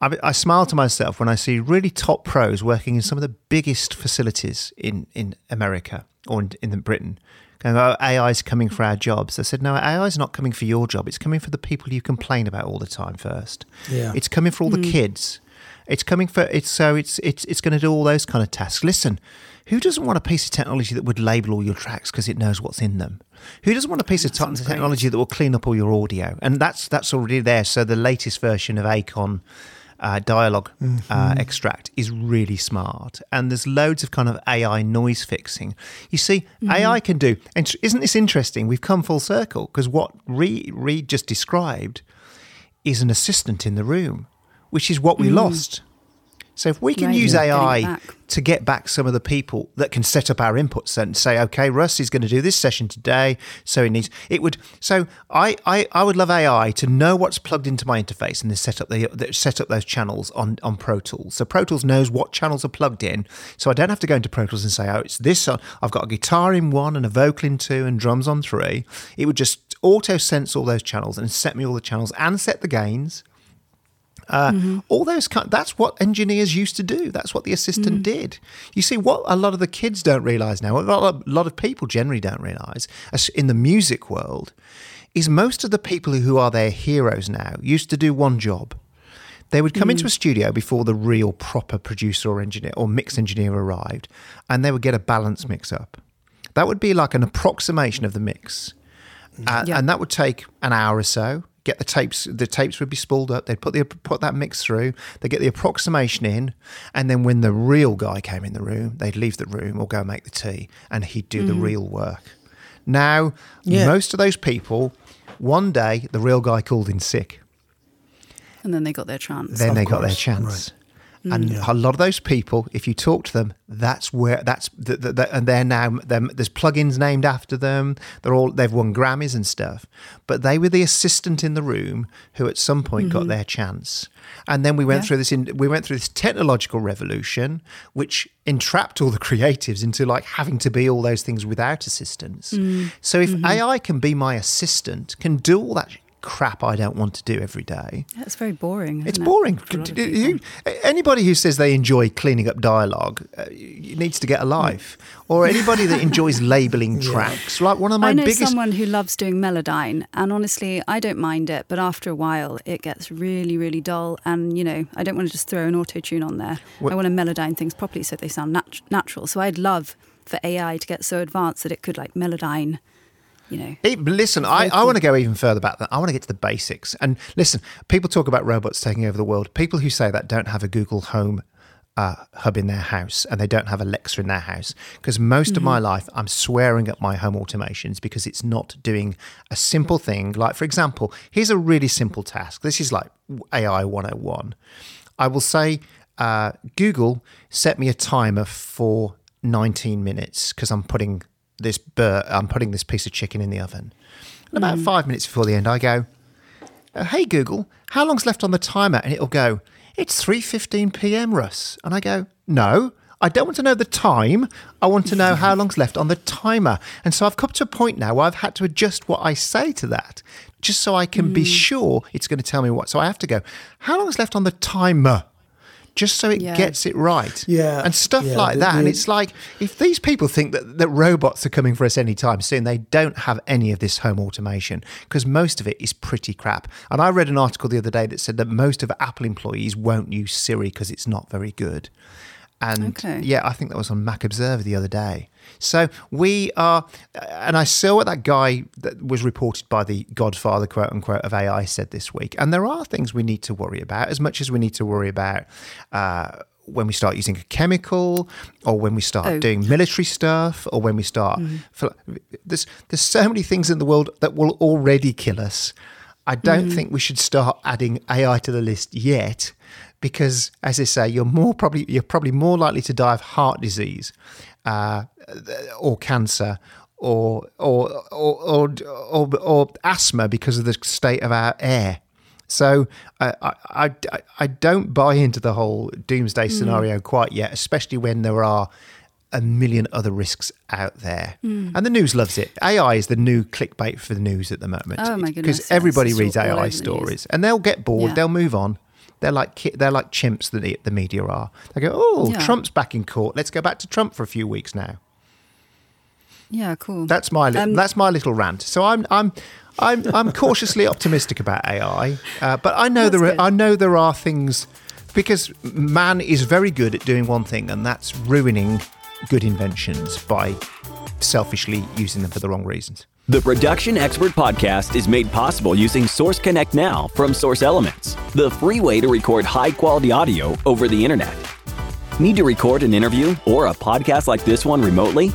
I, I smile to myself when I see really top pros working in some of the biggest facilities in, in America or in, in Britain going, oh, AI is coming for our jobs. I said, no, AI is not coming for your job. It's coming for the people you complain about all the time first. Yeah. It's coming for all the hmm. kids. It's coming for it's so it's it's it's going to do all those kind of tasks. Listen, who doesn't want a piece of technology that would label all your tracks because it knows what's in them? Who doesn't want a piece of te- sounds great. technology that will clean up all your audio? And that's that's already there. So the latest version of Acon uh, Dialog uh, extract is really smart, and there's loads of kind of AI noise fixing. You see, AI can do. And isn't this interesting? We've come full circle because what Reid, Reid just described is an assistant in the room, which is what we lost. So if we can Right, use AI. To get back some of the people that can set up our inputs and say, okay, Russ is going to do this session today, so he needs it would. So I I, I would love AI to know what's plugged into my interface and then set up the set up those channels on on Pro Tools. So Pro Tools knows what channels are plugged in, so I don't have to go into Pro Tools and say, oh, it's this. I've got a guitar in one and a vocal in two and drums on three. It would just auto sense all those channels and set me all the channels and set the gains. Uh, All those kind, that's what engineers used to do. That's what the assistant did. You see, what a lot of the kids don't realize now, what a lot, a lot of people generally don't realize in the music world, is most of the people who are their heroes now used to do one job. They would come into a studio before the real proper producer or engineer or mix engineer arrived, and they would get a balance mix up. That would be like an approximation of the mix, uh, Yeah. and that would take an hour or so. Get the tapes. The tapes would be spooled up. They'd put the put that mix through. They get the approximation in, and then when the real guy came in the room, they'd leave the room or go make the tea, and he'd do the mm. real work. Now, Yeah. most of those people, one day the real guy called in sick And then they got their chance. then Of they got their course, chance. And mm. a lot of those people, if you talk to them, that's where that's the, the, the, and they're now they're, there's plugins named after them. They're all they've won Grammys and stuff, but they were the assistant in the room who at some point got mm-hmm. their chance. And then we went Yeah. through this in, we went through this technological revolution, which entrapped all the creatives into like having to be all those things without assistance. Mm. So if mm-hmm. AI can be my assistant, can do all that crap I don't want to do every day. That's very boring. It's it, boring. for a lot of D- you- anybody who says they enjoy cleaning up dialogue uh, needs to get a life. Or anybody that enjoys labeling tracks. Like one of my I know biggest. someone who loves doing Melodyne, and honestly, I don't mind it. But after a while, it gets really, really dull. And you know, I don't want to just throw an auto tune on there. What- I want to Melodyne things properly so they sound nat- natural. So I'd love for AI to get so advanced that it could like Melodyne you know. But listen, I, I want to go even further back. Than, I want to get to the basics. And listen, people talk about robots taking over the world. People who say that don't have a Google Home uh, hub in their house and they don't have Alexa in their house. Because most mm-hmm. of my life, I'm swearing at my home automations because it's not doing a simple thing. Like, for example, here's a really simple task. This is like AI 101. I will say, uh, Google, set me a timer for 19 minutes because I'm putting this bur- I'm putting this piece of chicken in the oven. And about mm. five minutes before the end, I go, uh, "Hey Google, how long's left on the timer?" And it'll go, "It's 3:15 p.m., Russ." And I go, "No." I don't want to know the time. I want to know how long's left on the timer. And so I've come to a point now where I've had to adjust what I say to that just so I can mm. be sure it's going to tell me what. So I have to go, how long's left on the timer? Just so it yeah. gets it right. Yeah. And stuff yeah, like that. And it's like, if these people think that, that robots are coming for us anytime soon, they don't have any of this home automation because most of it is pretty crap. And I read an article the other day that said that most of Apple employees won't use Siri because it's not very good. And okay. yeah, I think that was on Mac Observer the other day. So we are, and I saw what that guy that was reported by the Godfather, quote unquote, of AI said this week. And there are things we need to worry about as much as we need to worry about. Uh, when we start using a chemical, or when we start oh. doing military stuff, or when we start, mm. there's there's so many things in the world that will already kill us. I don't mm. think we should start adding AI to the list yet, because as I say, you're more probably you're probably more likely to die of heart disease uh, or cancer or or, or or, or or asthma because of the state of our air. So uh, I, I, I don't buy into the whole doomsday mm. scenario quite yet, especially when there are a million other risks out there. Mm. And the news loves it. AI is the new clickbait for the news at the moment. Oh my goodness. Because everybody reads AI stories and they'll get bored, yeah. they'll move on. They're like they're like chimps that the, the media are. They go, "Oh, yeah. Trump's back in court. Let's go back to Trump for a few weeks now." Yeah, cool. That's my li- um, that's my little rant. So I'm I'm I'm I'm cautiously optimistic about AI, uh, but I know there are, I know there are things because man is very good at doing one thing, and that's ruining good inventions by selfishly using them for the wrong reasons. The Production Expert Podcast is made possible using Source Connect Now from Source Elements, the free way to record high quality audio over the internet. Need to record an interview or a podcast like this one remotely?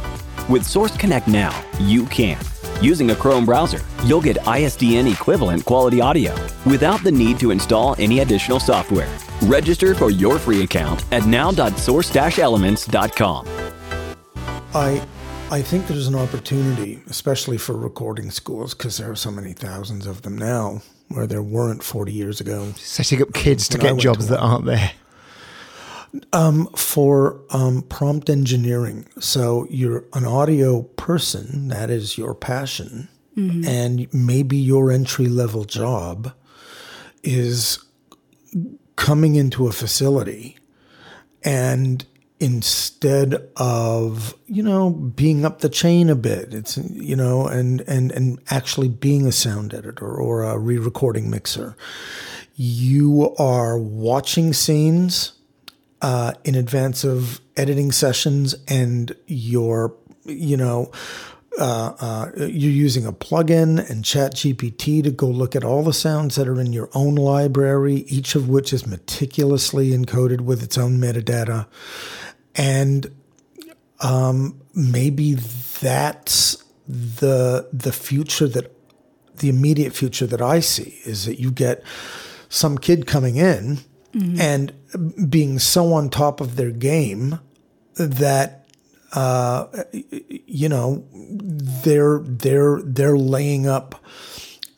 With Source Connect Now, you can. Using a Chrome browser, you'll get ISDN equivalent quality audio without the need to install any additional software. Register for your free account at now.source-elements.com. I I think there's an opportunity, especially for recording schools, because there are so many thousands of them now, where there weren't 40 years ago. Setting up kids to get jobs to that aren't there. Um, for um, prompt engineering. So you're an audio person, that is your passion, mm-hmm. and maybe your entry level job is coming into a facility and instead of you know being up the chain a bit. It's you know and and and actually being a sound editor or a re-recording mixer. You are watching scenes uh, in advance of editing sessions and you're you know uh, uh, you're using a plugin and ChatGPT to go look at all the sounds that are in your own library each of which is meticulously encoded with its own metadata and um, maybe that's the the future that the immediate future that I see is that you get some kid coming in mm-hmm. and being so on top of their game that uh, you know they're they're they're laying up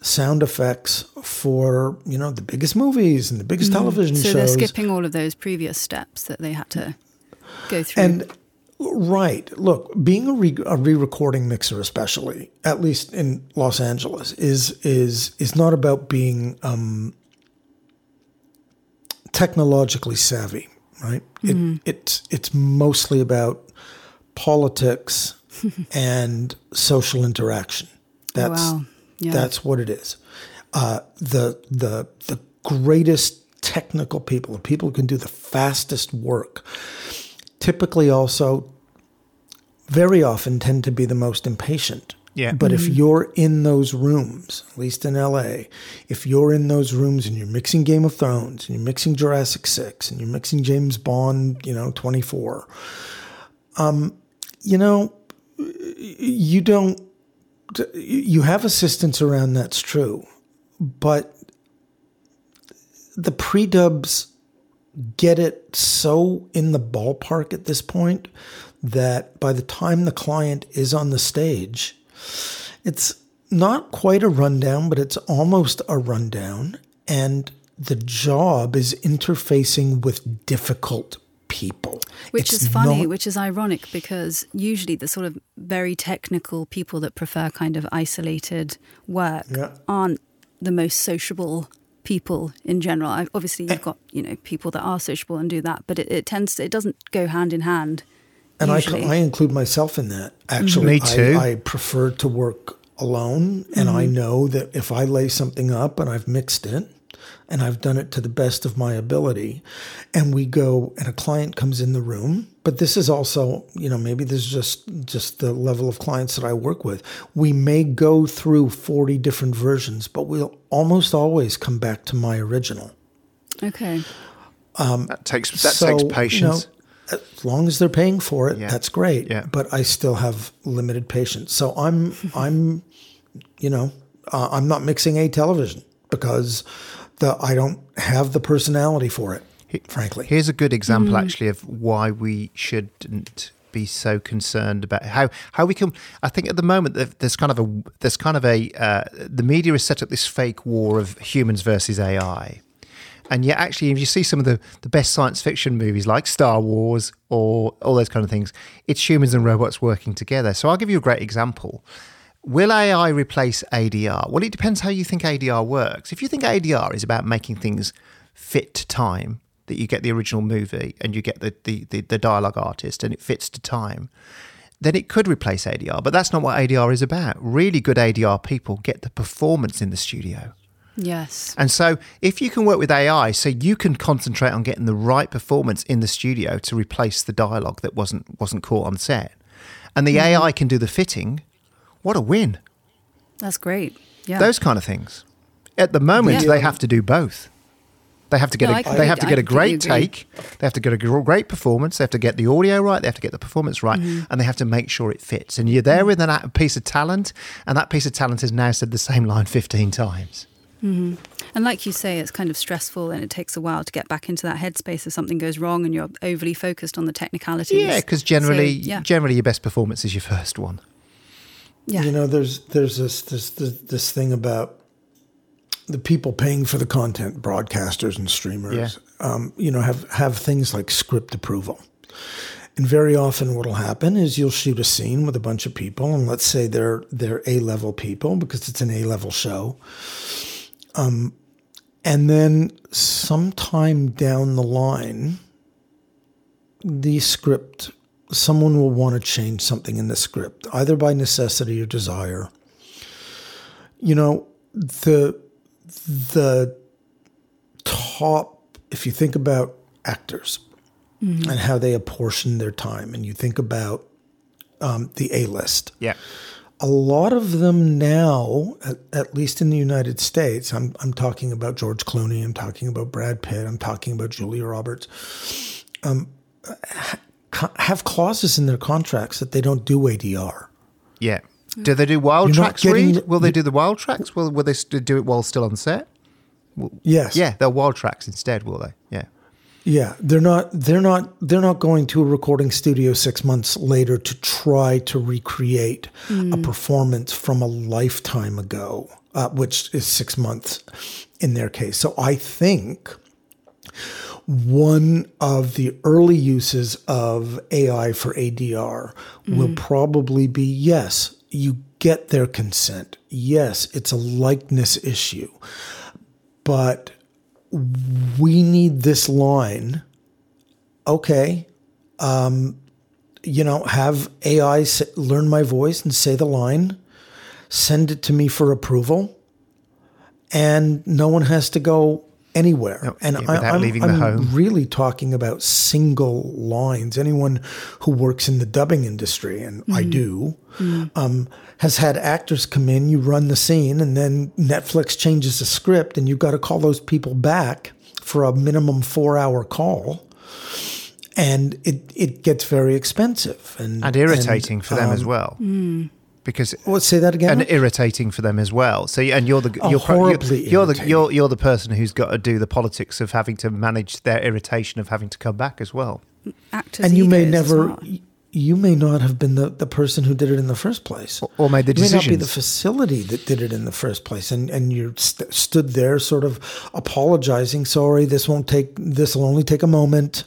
sound effects for you know the biggest movies and the biggest mm-hmm. television so shows. So they're skipping all of those previous steps that they had to go through. And right, look, being a, re- a re-recording mixer, especially at least in Los Angeles, is is is not about being um, technologically savvy, right? Mm-hmm. It, it's it's mostly about politics and social interaction. That's wow. yeah. that's what it is. Uh, the the the greatest technical people, the people who can do the fastest work, typically also very often tend to be the most impatient. Yeah. But if you're in those rooms, at least in LA, if you're in those rooms and you're mixing Game of Thrones and you're mixing Jurassic Six and you're mixing James Bond, you know, 24, um, you know, you don't, you have assistance around that's true, but the pre dubs get it so in the ballpark at this point that by the time the client is on the stage, it's not quite a rundown, but it's almost a rundown. And the job is interfacing with difficult people. Which It's is funny, not- which is ironic because usually the sort of very technical people that prefer kind of isolated work Yeah. aren't the most sociable people in general. I, obviously, you've got you know people that are sociable and do that, but it, it tends to it doesn't go hand in hand. and I, usually. I include myself in that. Actually, Me too. I, I prefer to work alone, and I Mm-hmm. know that if I lay something up and I've mixed it, and I've done it to the best of my ability, and we go and a client comes in the room. But this is also, you know, maybe this is just just the level of clients that I work with. We may go through forty different versions, but we'll almost always come back to my original. okay, That takes that So, takes you know, patience. as long as they're paying for it, Yeah. that's great. Yeah. But I still have limited patience. So I'm I'm you know uh, I'm not mixing a television because the I don't have the personality for it. Frankly, Here's a good example, actually, of why we shouldn't be so concerned about how how we can. I think at the moment there- there's kind of a there's kind of a uh, the media has set up this fake war of humans versus AI. And yet, actually, if you see some of the, the best science fiction movies like Star Wars or all those kind of things, it's humans and robots working together. So I'll give you a great example. Will AI replace ADR? Well, it depends how you think ADR works. If you think ADR is about making things fit to time, that you get the original movie and you get the, the, the, the dialogue artist and it fits to time, then it could replace ADR. But that's not what ADR is about. Really good ADR people get the performance in the studio. yes, And so, if you can work with AI, so you can concentrate on getting the right performance in the studio to replace the dialogue that wasn't wasn't caught on set, and the Mm-hmm. AI can do the fitting, what a win! that's great. Yeah, Those kind of things. At the moment, Yeah. they have to do both. They have to get No, a, I they have to get a great take. They have to get a great performance. They have to get the audio right. They have to get the performance right, Mm-hmm. and they have to make sure it fits. And you're there with an, a piece of talent, and that piece of talent has now said the same line fifteen times. and like you say, it's kind of stressful and it takes a while to get back into that headspace if something goes wrong and you're overly focused on the technicalities. Yeah, because generally, So, yeah, generally your best performance is your first one. Yeah. you know, there's there's this this this, this thing about the people paying for the content, broadcasters and streamers. Yeah. Um, you know, have have things like script approval. And very often, what'll happen is you'll shoot a scene with a bunch of people, and let's say they're they're A level people because it's an A level show. Um, and then sometime down the line, the script, someone will want to change something in the script, either by necessity or desire. You know, the the top, if you think about actors and how they apportion their time, and you think about um, the A list, Yeah, a lot of them now, at, at least in the United States, I'm, I'm talking about George Clooney, I'm talking about Brad Pitt, I'm talking about Julia Roberts, um, have clauses in their contracts that they don't do ADR. yeah. Do they do wild You're tracks getting- Reid? Will they do the wild tracks? Will will they do it while still on set? Yes. Yeah, they'll wild tracks instead, will they? Yeah. Yeah, they're not. They're not. They're not going to a recording studio six months later to try to recreate a performance from a lifetime ago, uh, which is six months in their case. So I think one of the early uses of AI for ADR will probably be yes, you get their consent. Yes, it's a likeness issue, but we need this line. Okay. Um, you know, have AI learn my voice and say the line, send it to me for approval. And no one has to go, anywhere. No, and yeah, I, without I'm, leaving the I'm home. really talking about single lines. Anyone who works in the dubbing industry, and I do, um, has had actors come in, you run the scene, and then Netflix changes the script, and you've got to call those people back for a minimum four hour call. And it, it gets very expensive and, and irritating for them as um, well. Because What say that again? and irritating for them as well. So and you're the Oh, you're, pro- horribly you're, you're the you're you're the person who's got to do the politics of having to manage their irritation of having to come back as well. Actors and you may never well. you may not have been the, the person who did it in the first place or made the decision. may not be the facility that did it in the first place and and you st- stood there sort of apologizing sorry this won't take this will only take a moment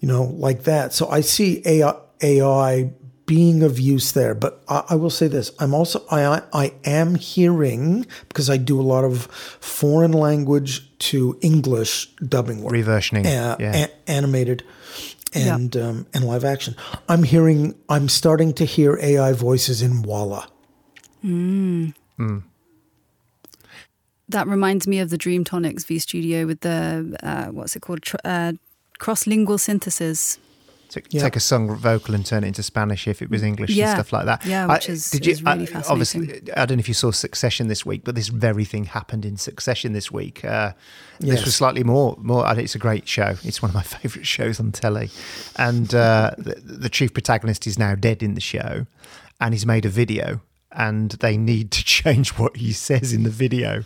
you know like that so i see ai, AI being of use there but I, I will say this i'm also I, I i am hearing because i do a lot of foreign language to english dubbing work Reversioning, uh, yeah. a- animated and um, and live action. I'm hearing. I'm starting to hear AI voices in Walla. That reminds me of the Dreamtonics V Studio with the uh, what's it called? Tr- uh, cross-lingual synthesis. Take, Yeah. take a sung vocal and turn it into Spanish if it was English Yeah. and stuff like that. Yeah, which is- is really I- Obviously. I don't know if you saw Succession this week, but this very thing happened in Succession this week. Uh, This was slightly more. More. I It's a great show. It's one of my favourite shows on telly, and uh, the, the chief protagonist is now dead in the show, and he's made a video. And they need to change what he says in the video,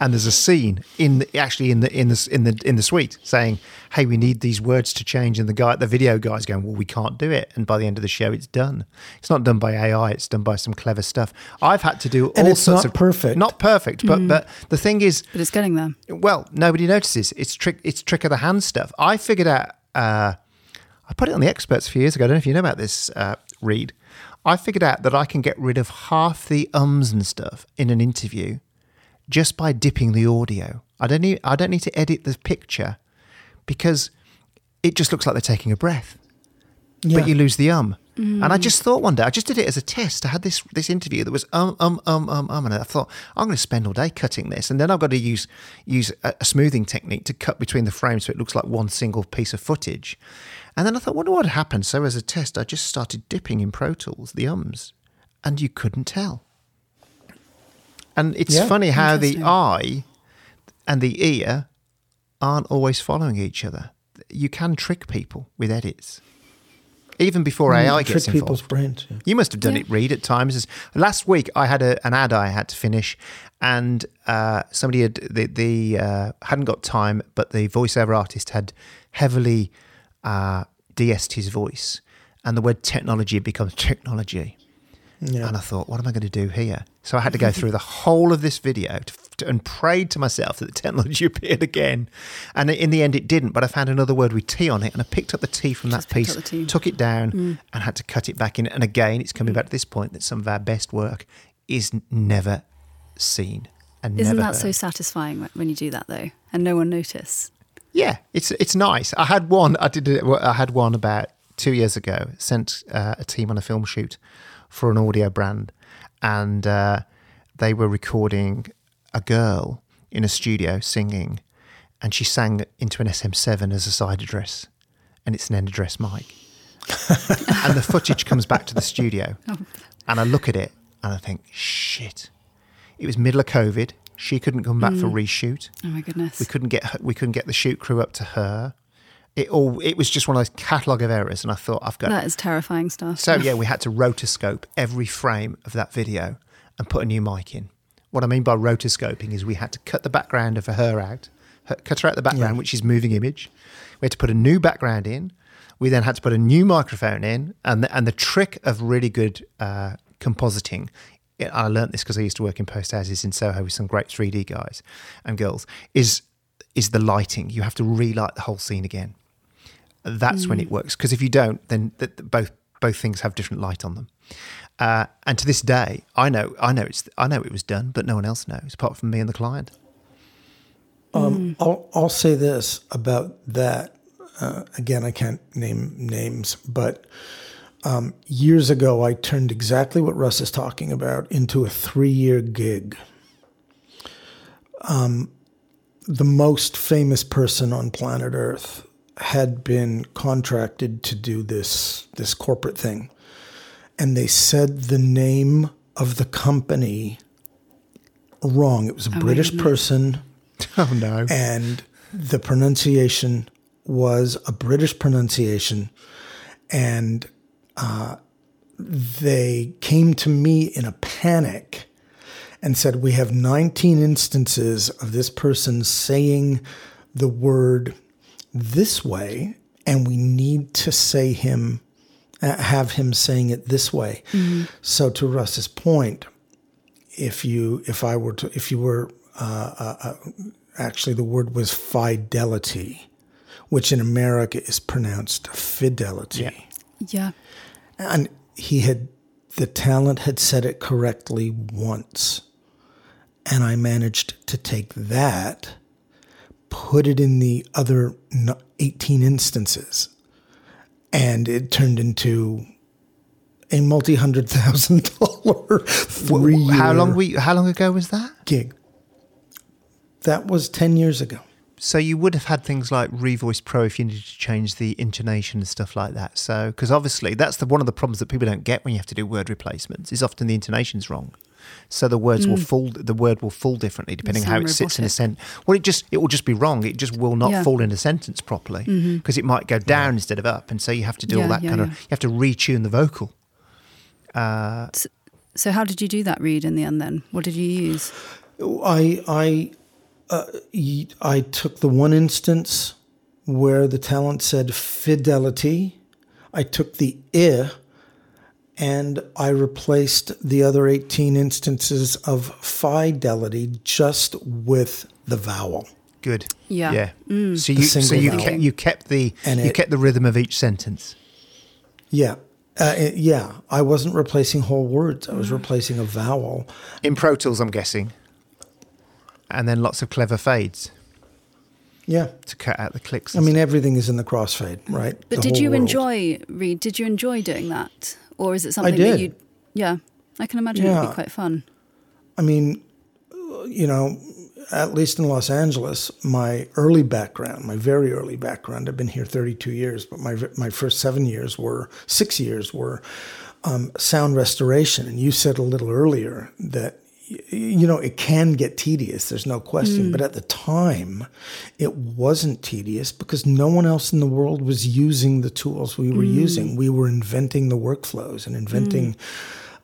and there's a scene in the, actually in the in the in the in the suite saying, "Hey, we need these words to change." And the guy, the video guy's going, "Well, we can't do it." And by the end of the show, it's done. It's not done by AI. It's done by some clever stuff. I've had to do And all it's sorts not of perfect. not perfect, but but the thing is, But it's getting there. well, nobody notices. It's trick. It's trick of the hand stuff. I figured out. Uh, I put it on the experts a few years ago. I don't know if you know about this, uh, Reid. I figured out that I can get rid of half the ums and stuff in an interview just by dipping the audio. I don't need. I don't need to edit the picture because it just looks like they're taking a breath Yeah. but you lose the um. And I just thought one day, I just did it as a test. I had this this interview that was um um um um um, and I thought I'm going to spend all day cutting this, and then I've got to use use a, a smoothing technique to cut between the frames so it looks like one single piece of footage. And then I thought, wonder what happened. So as a test, I just started dipping in Pro Tools the ums, and you couldn't tell. And it's Yeah. funny how the eye and the ear aren't always following each other. You can trick people with edits. Even before AI trick gets people's involved. brains. yeah. You must have done Yeah. it, Reid, at times. Last week, I had a, an ad I had to finish, and uh, somebody had the, the uh, hadn't got time, but the voiceover artist had heavily uh, de-essed his voice, and the word technology becomes technology. Yeah. And I thought, what am I going to do here? So I had to go through the whole of this video to, and prayed to myself that the technology appeared again. And in the end, it didn't. But I found another word with T on it, and I picked up the T from that Just picked piece, up the T. took it down, and had to cut it back in. And again, it's coming back to this point that some of our best work is never seen and Isn't that so satisfying when- when you do that though, and no one notice? Yeah, it's it's nice. I had one. I did. I had one about two years ago. Sent uh, a team on a film shoot for an audio brand, and uh, they were recording a girl in a studio singing, and she sang into an SM7 as a side address, and it's an end address mic, and the footage comes back to the studio, oh. and I look at it and I think, shit, it was middle of COVID. She couldn't come back for mm. reshoot. Oh my goodness. We couldn't get her, we couldn't get the shoot crew up to her. It all it was just one of those catalogue of errors, and I thought I've got. that is terrifying stuff. So yeah, we had to rotoscope every frame of that video and put a new mic in. What I mean by rotoscoping is we had to cut the background of her out, her- cut her out the background, which is moving image. We had to put a new background in. We then had to put a new microphone in, and the, and the trick of really good uh, compositing. it- I learned this because I used to work in post houses in Soho with some great 3D guys and girls. Is is the lighting? You have to relight the whole scene again that's when it works. Because if you don't, then th- th- both both things have different light on them. Uh, and to this day, I know I know it's I know it was done, but no one else knows apart from me and the client. Um, I'll, I'll say this about that. Uh, again, I can't name names, but um, years ago, I turned exactly what Russ is talking about into a three year gig. Um, the most famous person on planet Earth had been contracted to do this this corporate thing, and they said the name of the company wrong. It was a Oh British person, Oh no. and the pronunciation was a British pronunciation, and uh, they came to me in a panic and said, We have 19 instances of this person saying the word this way, and we need to say him, have him saying it this way. So, to Russ's point, if you, if I were to, if you were, uh, uh, uh, actually, the word was fidelity, which in America is pronounced fidelity. Yeah. and he had the talent had said it correctly once. And i managed to take that put it in the other n- 18 instances and it turned into a multi-hundred thousand dollar three How long we? How long ago was that? gig that was 10 years ago So you would have had things like Revoice Pro if you needed to change the intonation and stuff like that. So because obviously that's the one of the problems that people don't get when you have to do word replacements is often the intonation's wrong. So the words will mm. fall. The word will fall differently depending how it sound sits in a sentence. Well, it just it will just be wrong. It just will not Yeah. fall in a sentence properly mm-hmm. because it might go down instead of up, and so you have to do all that yeah, kind of. You have to retune the vocal. Uh, so how did you do that Reid in the end then? What did you use? I I uh, y- I took the one instance where the talent said fidelity. I took the i and I replaced the other 18 instances of fidelity just with the vowel. Good. Yeah. Yeah. So you so you kept, you kept the And you it- kept the rhythm of each sentence. Yeah. Uh, it- yeah, I wasn't replacing whole words. I was replacing a vowel. In Pro Tools, I'm guessing. And then lots of clever fades Yeah. to cut out the clicks. I and mean, everything is in the crossfade, right? But The did you world. enjoy Reid? Did you enjoy doing that, or is it something that you? Yeah, I can imagine it'd be quite fun. I mean, you know, at least in Los Angeles, my early background, my very early background, I've been here 32 years, but my my first seven years were six years were um, sound restoration. And you said a little earlier that you know it can get tedious. There's no question. But mm. at the time, it wasn't tedious because no one else in the world was using the tools we were mm. using. We were inventing the workflows and inventing mm.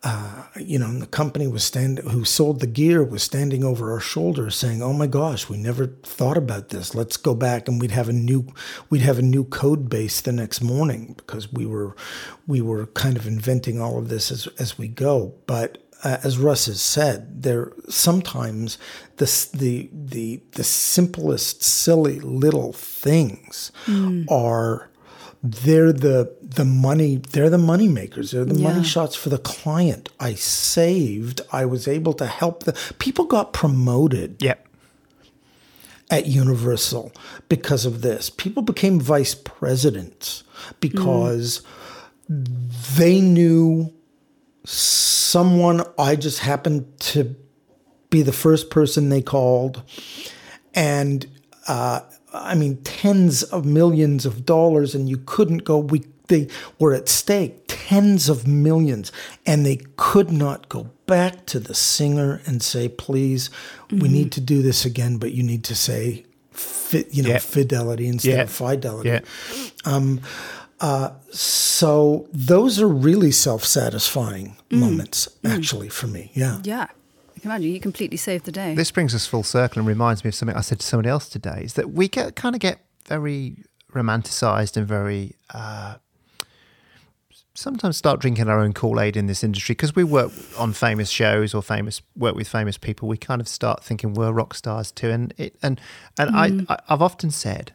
uh, you know, and the company was stand who sold the gear was standing over our shoulders saying, "Oh my gosh, we never thought about this. Let's go back and we'd have a new we'd have a new code base the next morning because we were we were kind of inventing all of this as as we go." But uh, as Russ has said, there sometimes the the the the simplest silly little things are they're the the money they're the money makers they're the Yeah. money shots for the client i saved i was able to help the people got promoted Yep. at universal because of this people became vice presidents because they knew someone i just happened to be the first person they called and uh, I mean tens of millions of dollars, and you couldn't go. We they were at stake, tens of millions, and they could not go back to the singer and say, "Please, we need to do this again," but you need to say, fit, you know, Yeah. fidelity instead Yeah. of fidelity. Yeah. So those are really self-satisfying mm. moments, mm. actually, for me. Yeah. Yeah, I can imagine you completely saved the day. This brings us full circle and reminds me of something I said to somebody else today is that we get kind of get very romanticized and very uh, sometimes start drinking our own Kool-Aid in this industry because we work on famous shows or famous work with famous people. We kind of start thinking we're rock stars too. And it, and and I, mm. I I've often said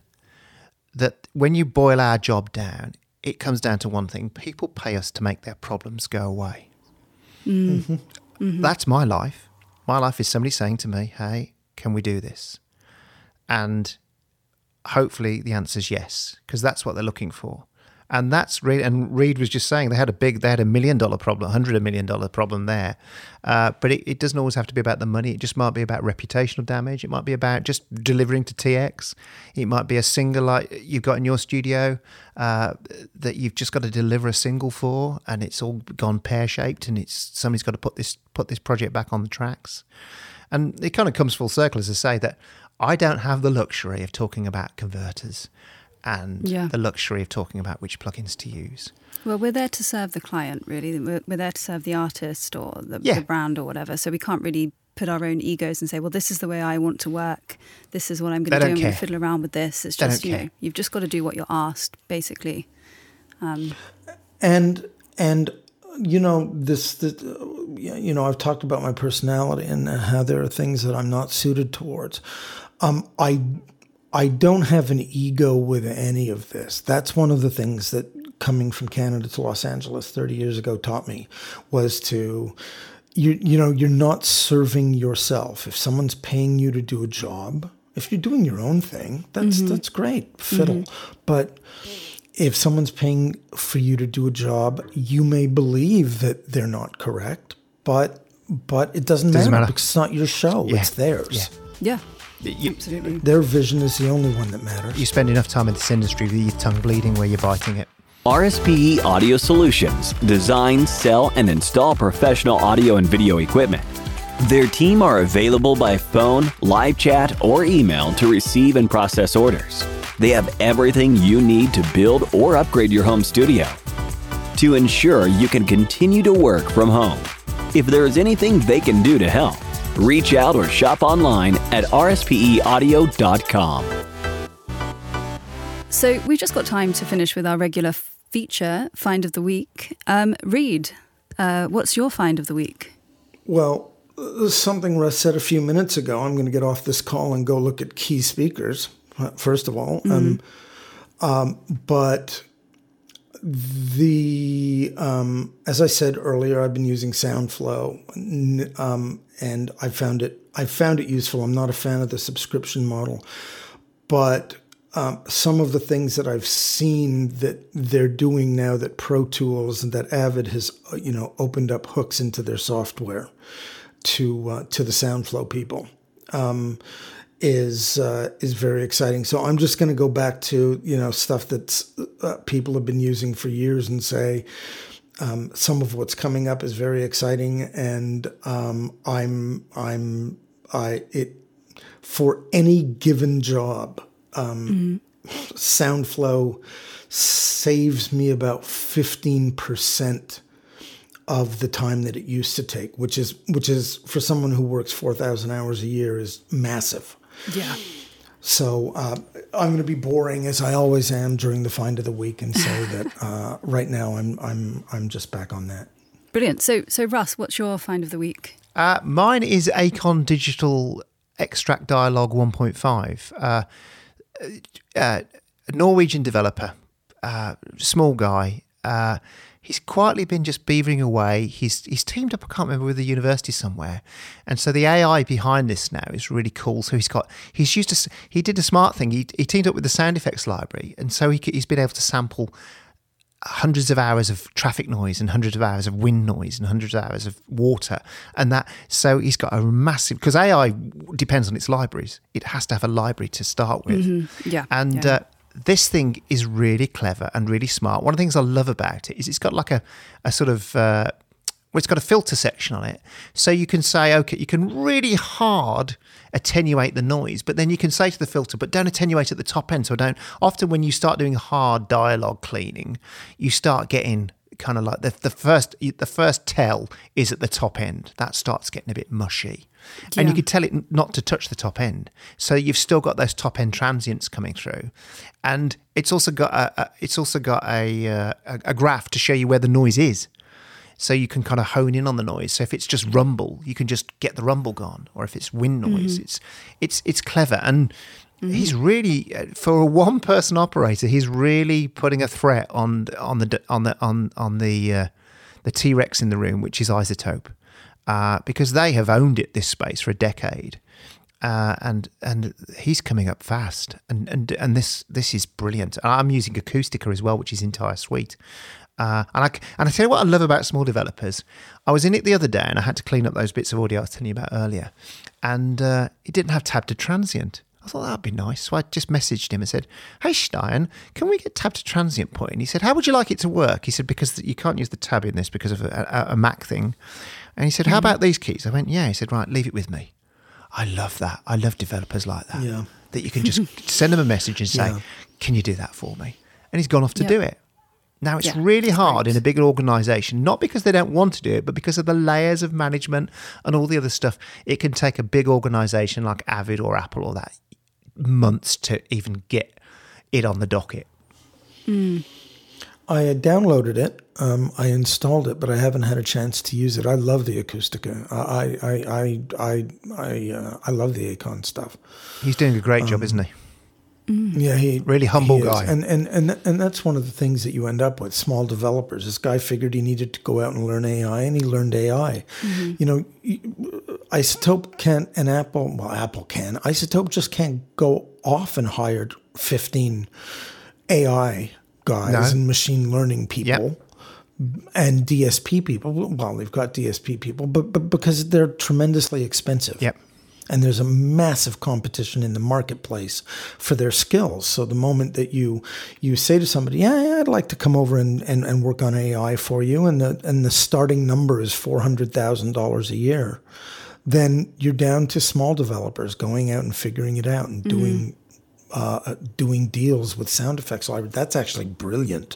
that when you boil our job down, it comes down to one thing: people pay us to make their problems go away. Mm-hmm. Mm-hmm. That's my life. My life is somebody saying to me, "Hey, can we do this?" And hopefully the answer is yes, because that's what they're looking for. And that's really, and Reid was just saying they had a big, they had a million dollar problem, hundred million dollar problem there. Uh, but it, it, doesn't always have to be about the money. It just might be about reputational damage. It might be about just delivering to TX. It might be a single like you've got in your studio uh, that you've just got to deliver a single for, and it's all gone pear shaped, and it's somebody's got to put this put this project back on the tracks. And it kind of comes full circle, as I say, that I don't have the luxury of talking about converters and yeah. the luxury of talking about which plugins to use. Well, we're there to serve the client, really. We're, we're there to serve the artist or the, yeah. the brand or whatever. So we can't really put our own egos and say, well, this is the way I want to work. This is what I'm going to do. I'm going to fiddle around with this. It's just, you know, you've just got to do what you're asked, basically. Um, and, and, you know, this, this, you know, I've talked about my personality and how there are things that I'm not suited towards. Um, I I don't have an ego with any of this. That's one of the things that coming from Canada to Los Angeles 30 years ago taught me was to you you know you're not serving yourself. If someone's paying you to do a job, if you're doing your own thing, that's mm-hmm. that's great. Fiddle. Mm-hmm. But if someone's paying for you to do a job, you may believe that they're not correct, but but it doesn't, doesn't matter, matter, because it's not your show. Yeah. It's theirs. Yeah. yeah. You, Absolutely. Their vision is the only one that matters. You spend enough time in this industry with your tongue bleeding where you're biting it. RSPE Audio Solutions design, sell, and install professional audio and video equipment. Their team are available by phone, live chat, or email to receive and process orders. They have everything you need to build or upgrade your home studio to ensure you can continue to work from home. If there is anything they can do to help, Reach out or shop online at rspeaudio.com. So we've just got time to finish with our regular feature, Find of the Week. Um, Reid, uh, what's your Find of the Week? Well, uh, something Russ said a few minutes ago. I'm going to get off this call and go look at Kii speakers, uh, first of all. Mm-hmm. Um, um, but the um, as I said earlier, I've been using SoundFlow, um, and I found it I found it useful. I'm not a fan of the subscription model, but um, some of the things that I've seen that they're doing now that Pro Tools and that Avid has you know opened up hooks into their software to uh, to the SoundFlow people. Um, is uh, is very exciting. So I'm just going to go back to you know stuff that uh, people have been using for years and say um, some of what's coming up is very exciting, and um, I'm I'm I it for any given job. Um, mm-hmm. SoundFlow saves me about fifteen percent of the time that it used to take, which is which is for someone who works four thousand hours a year is massive. Yeah. So uh, I'm going to be boring as I always am during the find of the week, and say that uh, right now I'm I'm I'm just back on that. Brilliant. So so Russ, what's your find of the week? Uh, mine is Acon Digital Extract Dialogue 1.5. Uh, uh, Norwegian developer, uh, small guy he's quietly been just beavering away. He's he's teamed up, I can't remember, with the university somewhere, and so the AI behind this now is really cool. So he's got he's used to he did a smart thing. He, he teamed up with the sound effects library, and so he, he's been able to sample hundreds of hours of traffic noise and hundreds of hours of wind noise and hundreds of hours of water and that so he's got a massive because ai depends on its libraries it has to have a library to start with mm-hmm. yeah and yeah. Uh, this thing is really clever and really smart. One of the things I love about it is it's got like a, a sort of uh, well, it's got a filter section on it, so you can say, okay, you can really hard attenuate the noise, but then you can say to the filter, but don't attenuate at the top end. So don't. Often when you start doing hard dialogue cleaning, you start getting kind of like the, the first the first tell is at the top end. That starts getting a bit mushy. Yeah. And you could tell it not to touch the top end. So you've still got those top end transients coming through. And it's also got a, a it's also got a, uh, a, a graph to show you where the noise is. So you can kind of hone in on the noise. So if it's just rumble, you can just get the rumble gone. Or if it's wind noise, mm-hmm. it's it's it's clever. And Mm-hmm. He's really uh, for a one-person operator. He's really putting a threat on on the on the on on the uh, the T Rex in the room, which is iZotope, uh, because they have owned it this space for a decade, uh, and and he's coming up fast, and and and this this is brilliant. I'm using Acoustica as well, which is entire suite. Uh, and I and I tell you what I love about small developers. I was in it the other day, and I had to clean up those bits of audio I was telling you about earlier, and uh, it didn't have tab to transient. I thought that'd be nice, so I just messaged him and said, "Hey Stein, can we get tab to transient point?" And he said, "How would you like it to work?" He said, "Because you can't use the tab in this because of a, a, a Mac thing." And he said, "How mm-hmm. about these keys?" I went, "Yeah." He said, "Right, leave it with me." I love that. I love developers like that. Yeah. That you can just send them a message and say, Yeah. "Can you do that for me?" And he's gone off to Yeah. do it. Now it's Yeah, really hard great. in a bigger organisation, not because they don't want to do it, but because of the layers of management and all the other stuff. It can take a big organisation like Avid or Apple or that months to even get it on the docket. Mm. I had downloaded it. Um, I installed it, but I haven't had a chance to use it. I love the Acoustica. I I I I I, uh, I love the Acon stuff. He's doing a great job, isn't he? Yeah, he Really humble he guy. and and and and that's one of the things that you end up with. Small developers. This guy figured he needed to go out and learn AI, and he learned AI. You know, iZotope can't, and Apple. Well, Apple can. iZotope just can't go off and hire fifteen AI guys No. and machine learning people. And DSP people, well, they've got DSP people, but, but because they're tremendously expensive Yep. and there's a massive competition in the marketplace for their skills. So the moment that you you say to somebody, "Yeah, yeah I'd like to come over and, and, and work on AI for you," and the and the starting number is four hundred thousand dollars a year, then you're down to small developers going out and figuring it out and mm-hmm. doing. Uh, doing deals with sound effects library that's actually brilliant.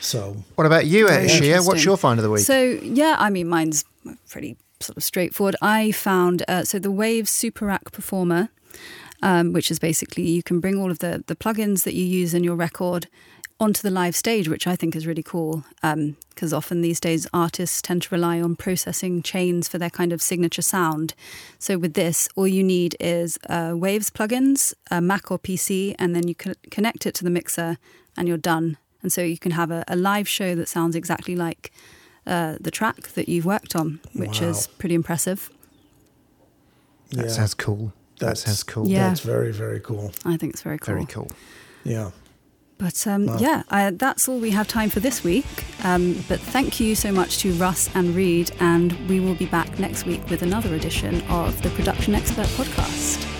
So What about you, Very Ashea? What's your find of the week? So yeah, I mean, mine's pretty sort of straightforward. I found uh, so the Wave Super Rack Performer, um, which is basically you can bring all of the the plugins that you use in your record onto the live stage, which I think is really cool. Because often these days artists tend to rely on processing chains for their kind of signature sound. So with this, all you need is uh, Waves plugins, a Mac or PC, and then you can connect it to the mixer, and you're done. And so you can have a, a live show that sounds exactly like uh, the track that you've worked on, which is pretty impressive. that yeah, sounds cool. That sounds cool. Yeah. that's very very cool. I think it's very cool. Very cool. Yeah. But um, yeah, uh, that's all we have time for this week. Um, but thank you so much to Russ and Reid, and we will be back next week with another edition of the Production Expert Podcast.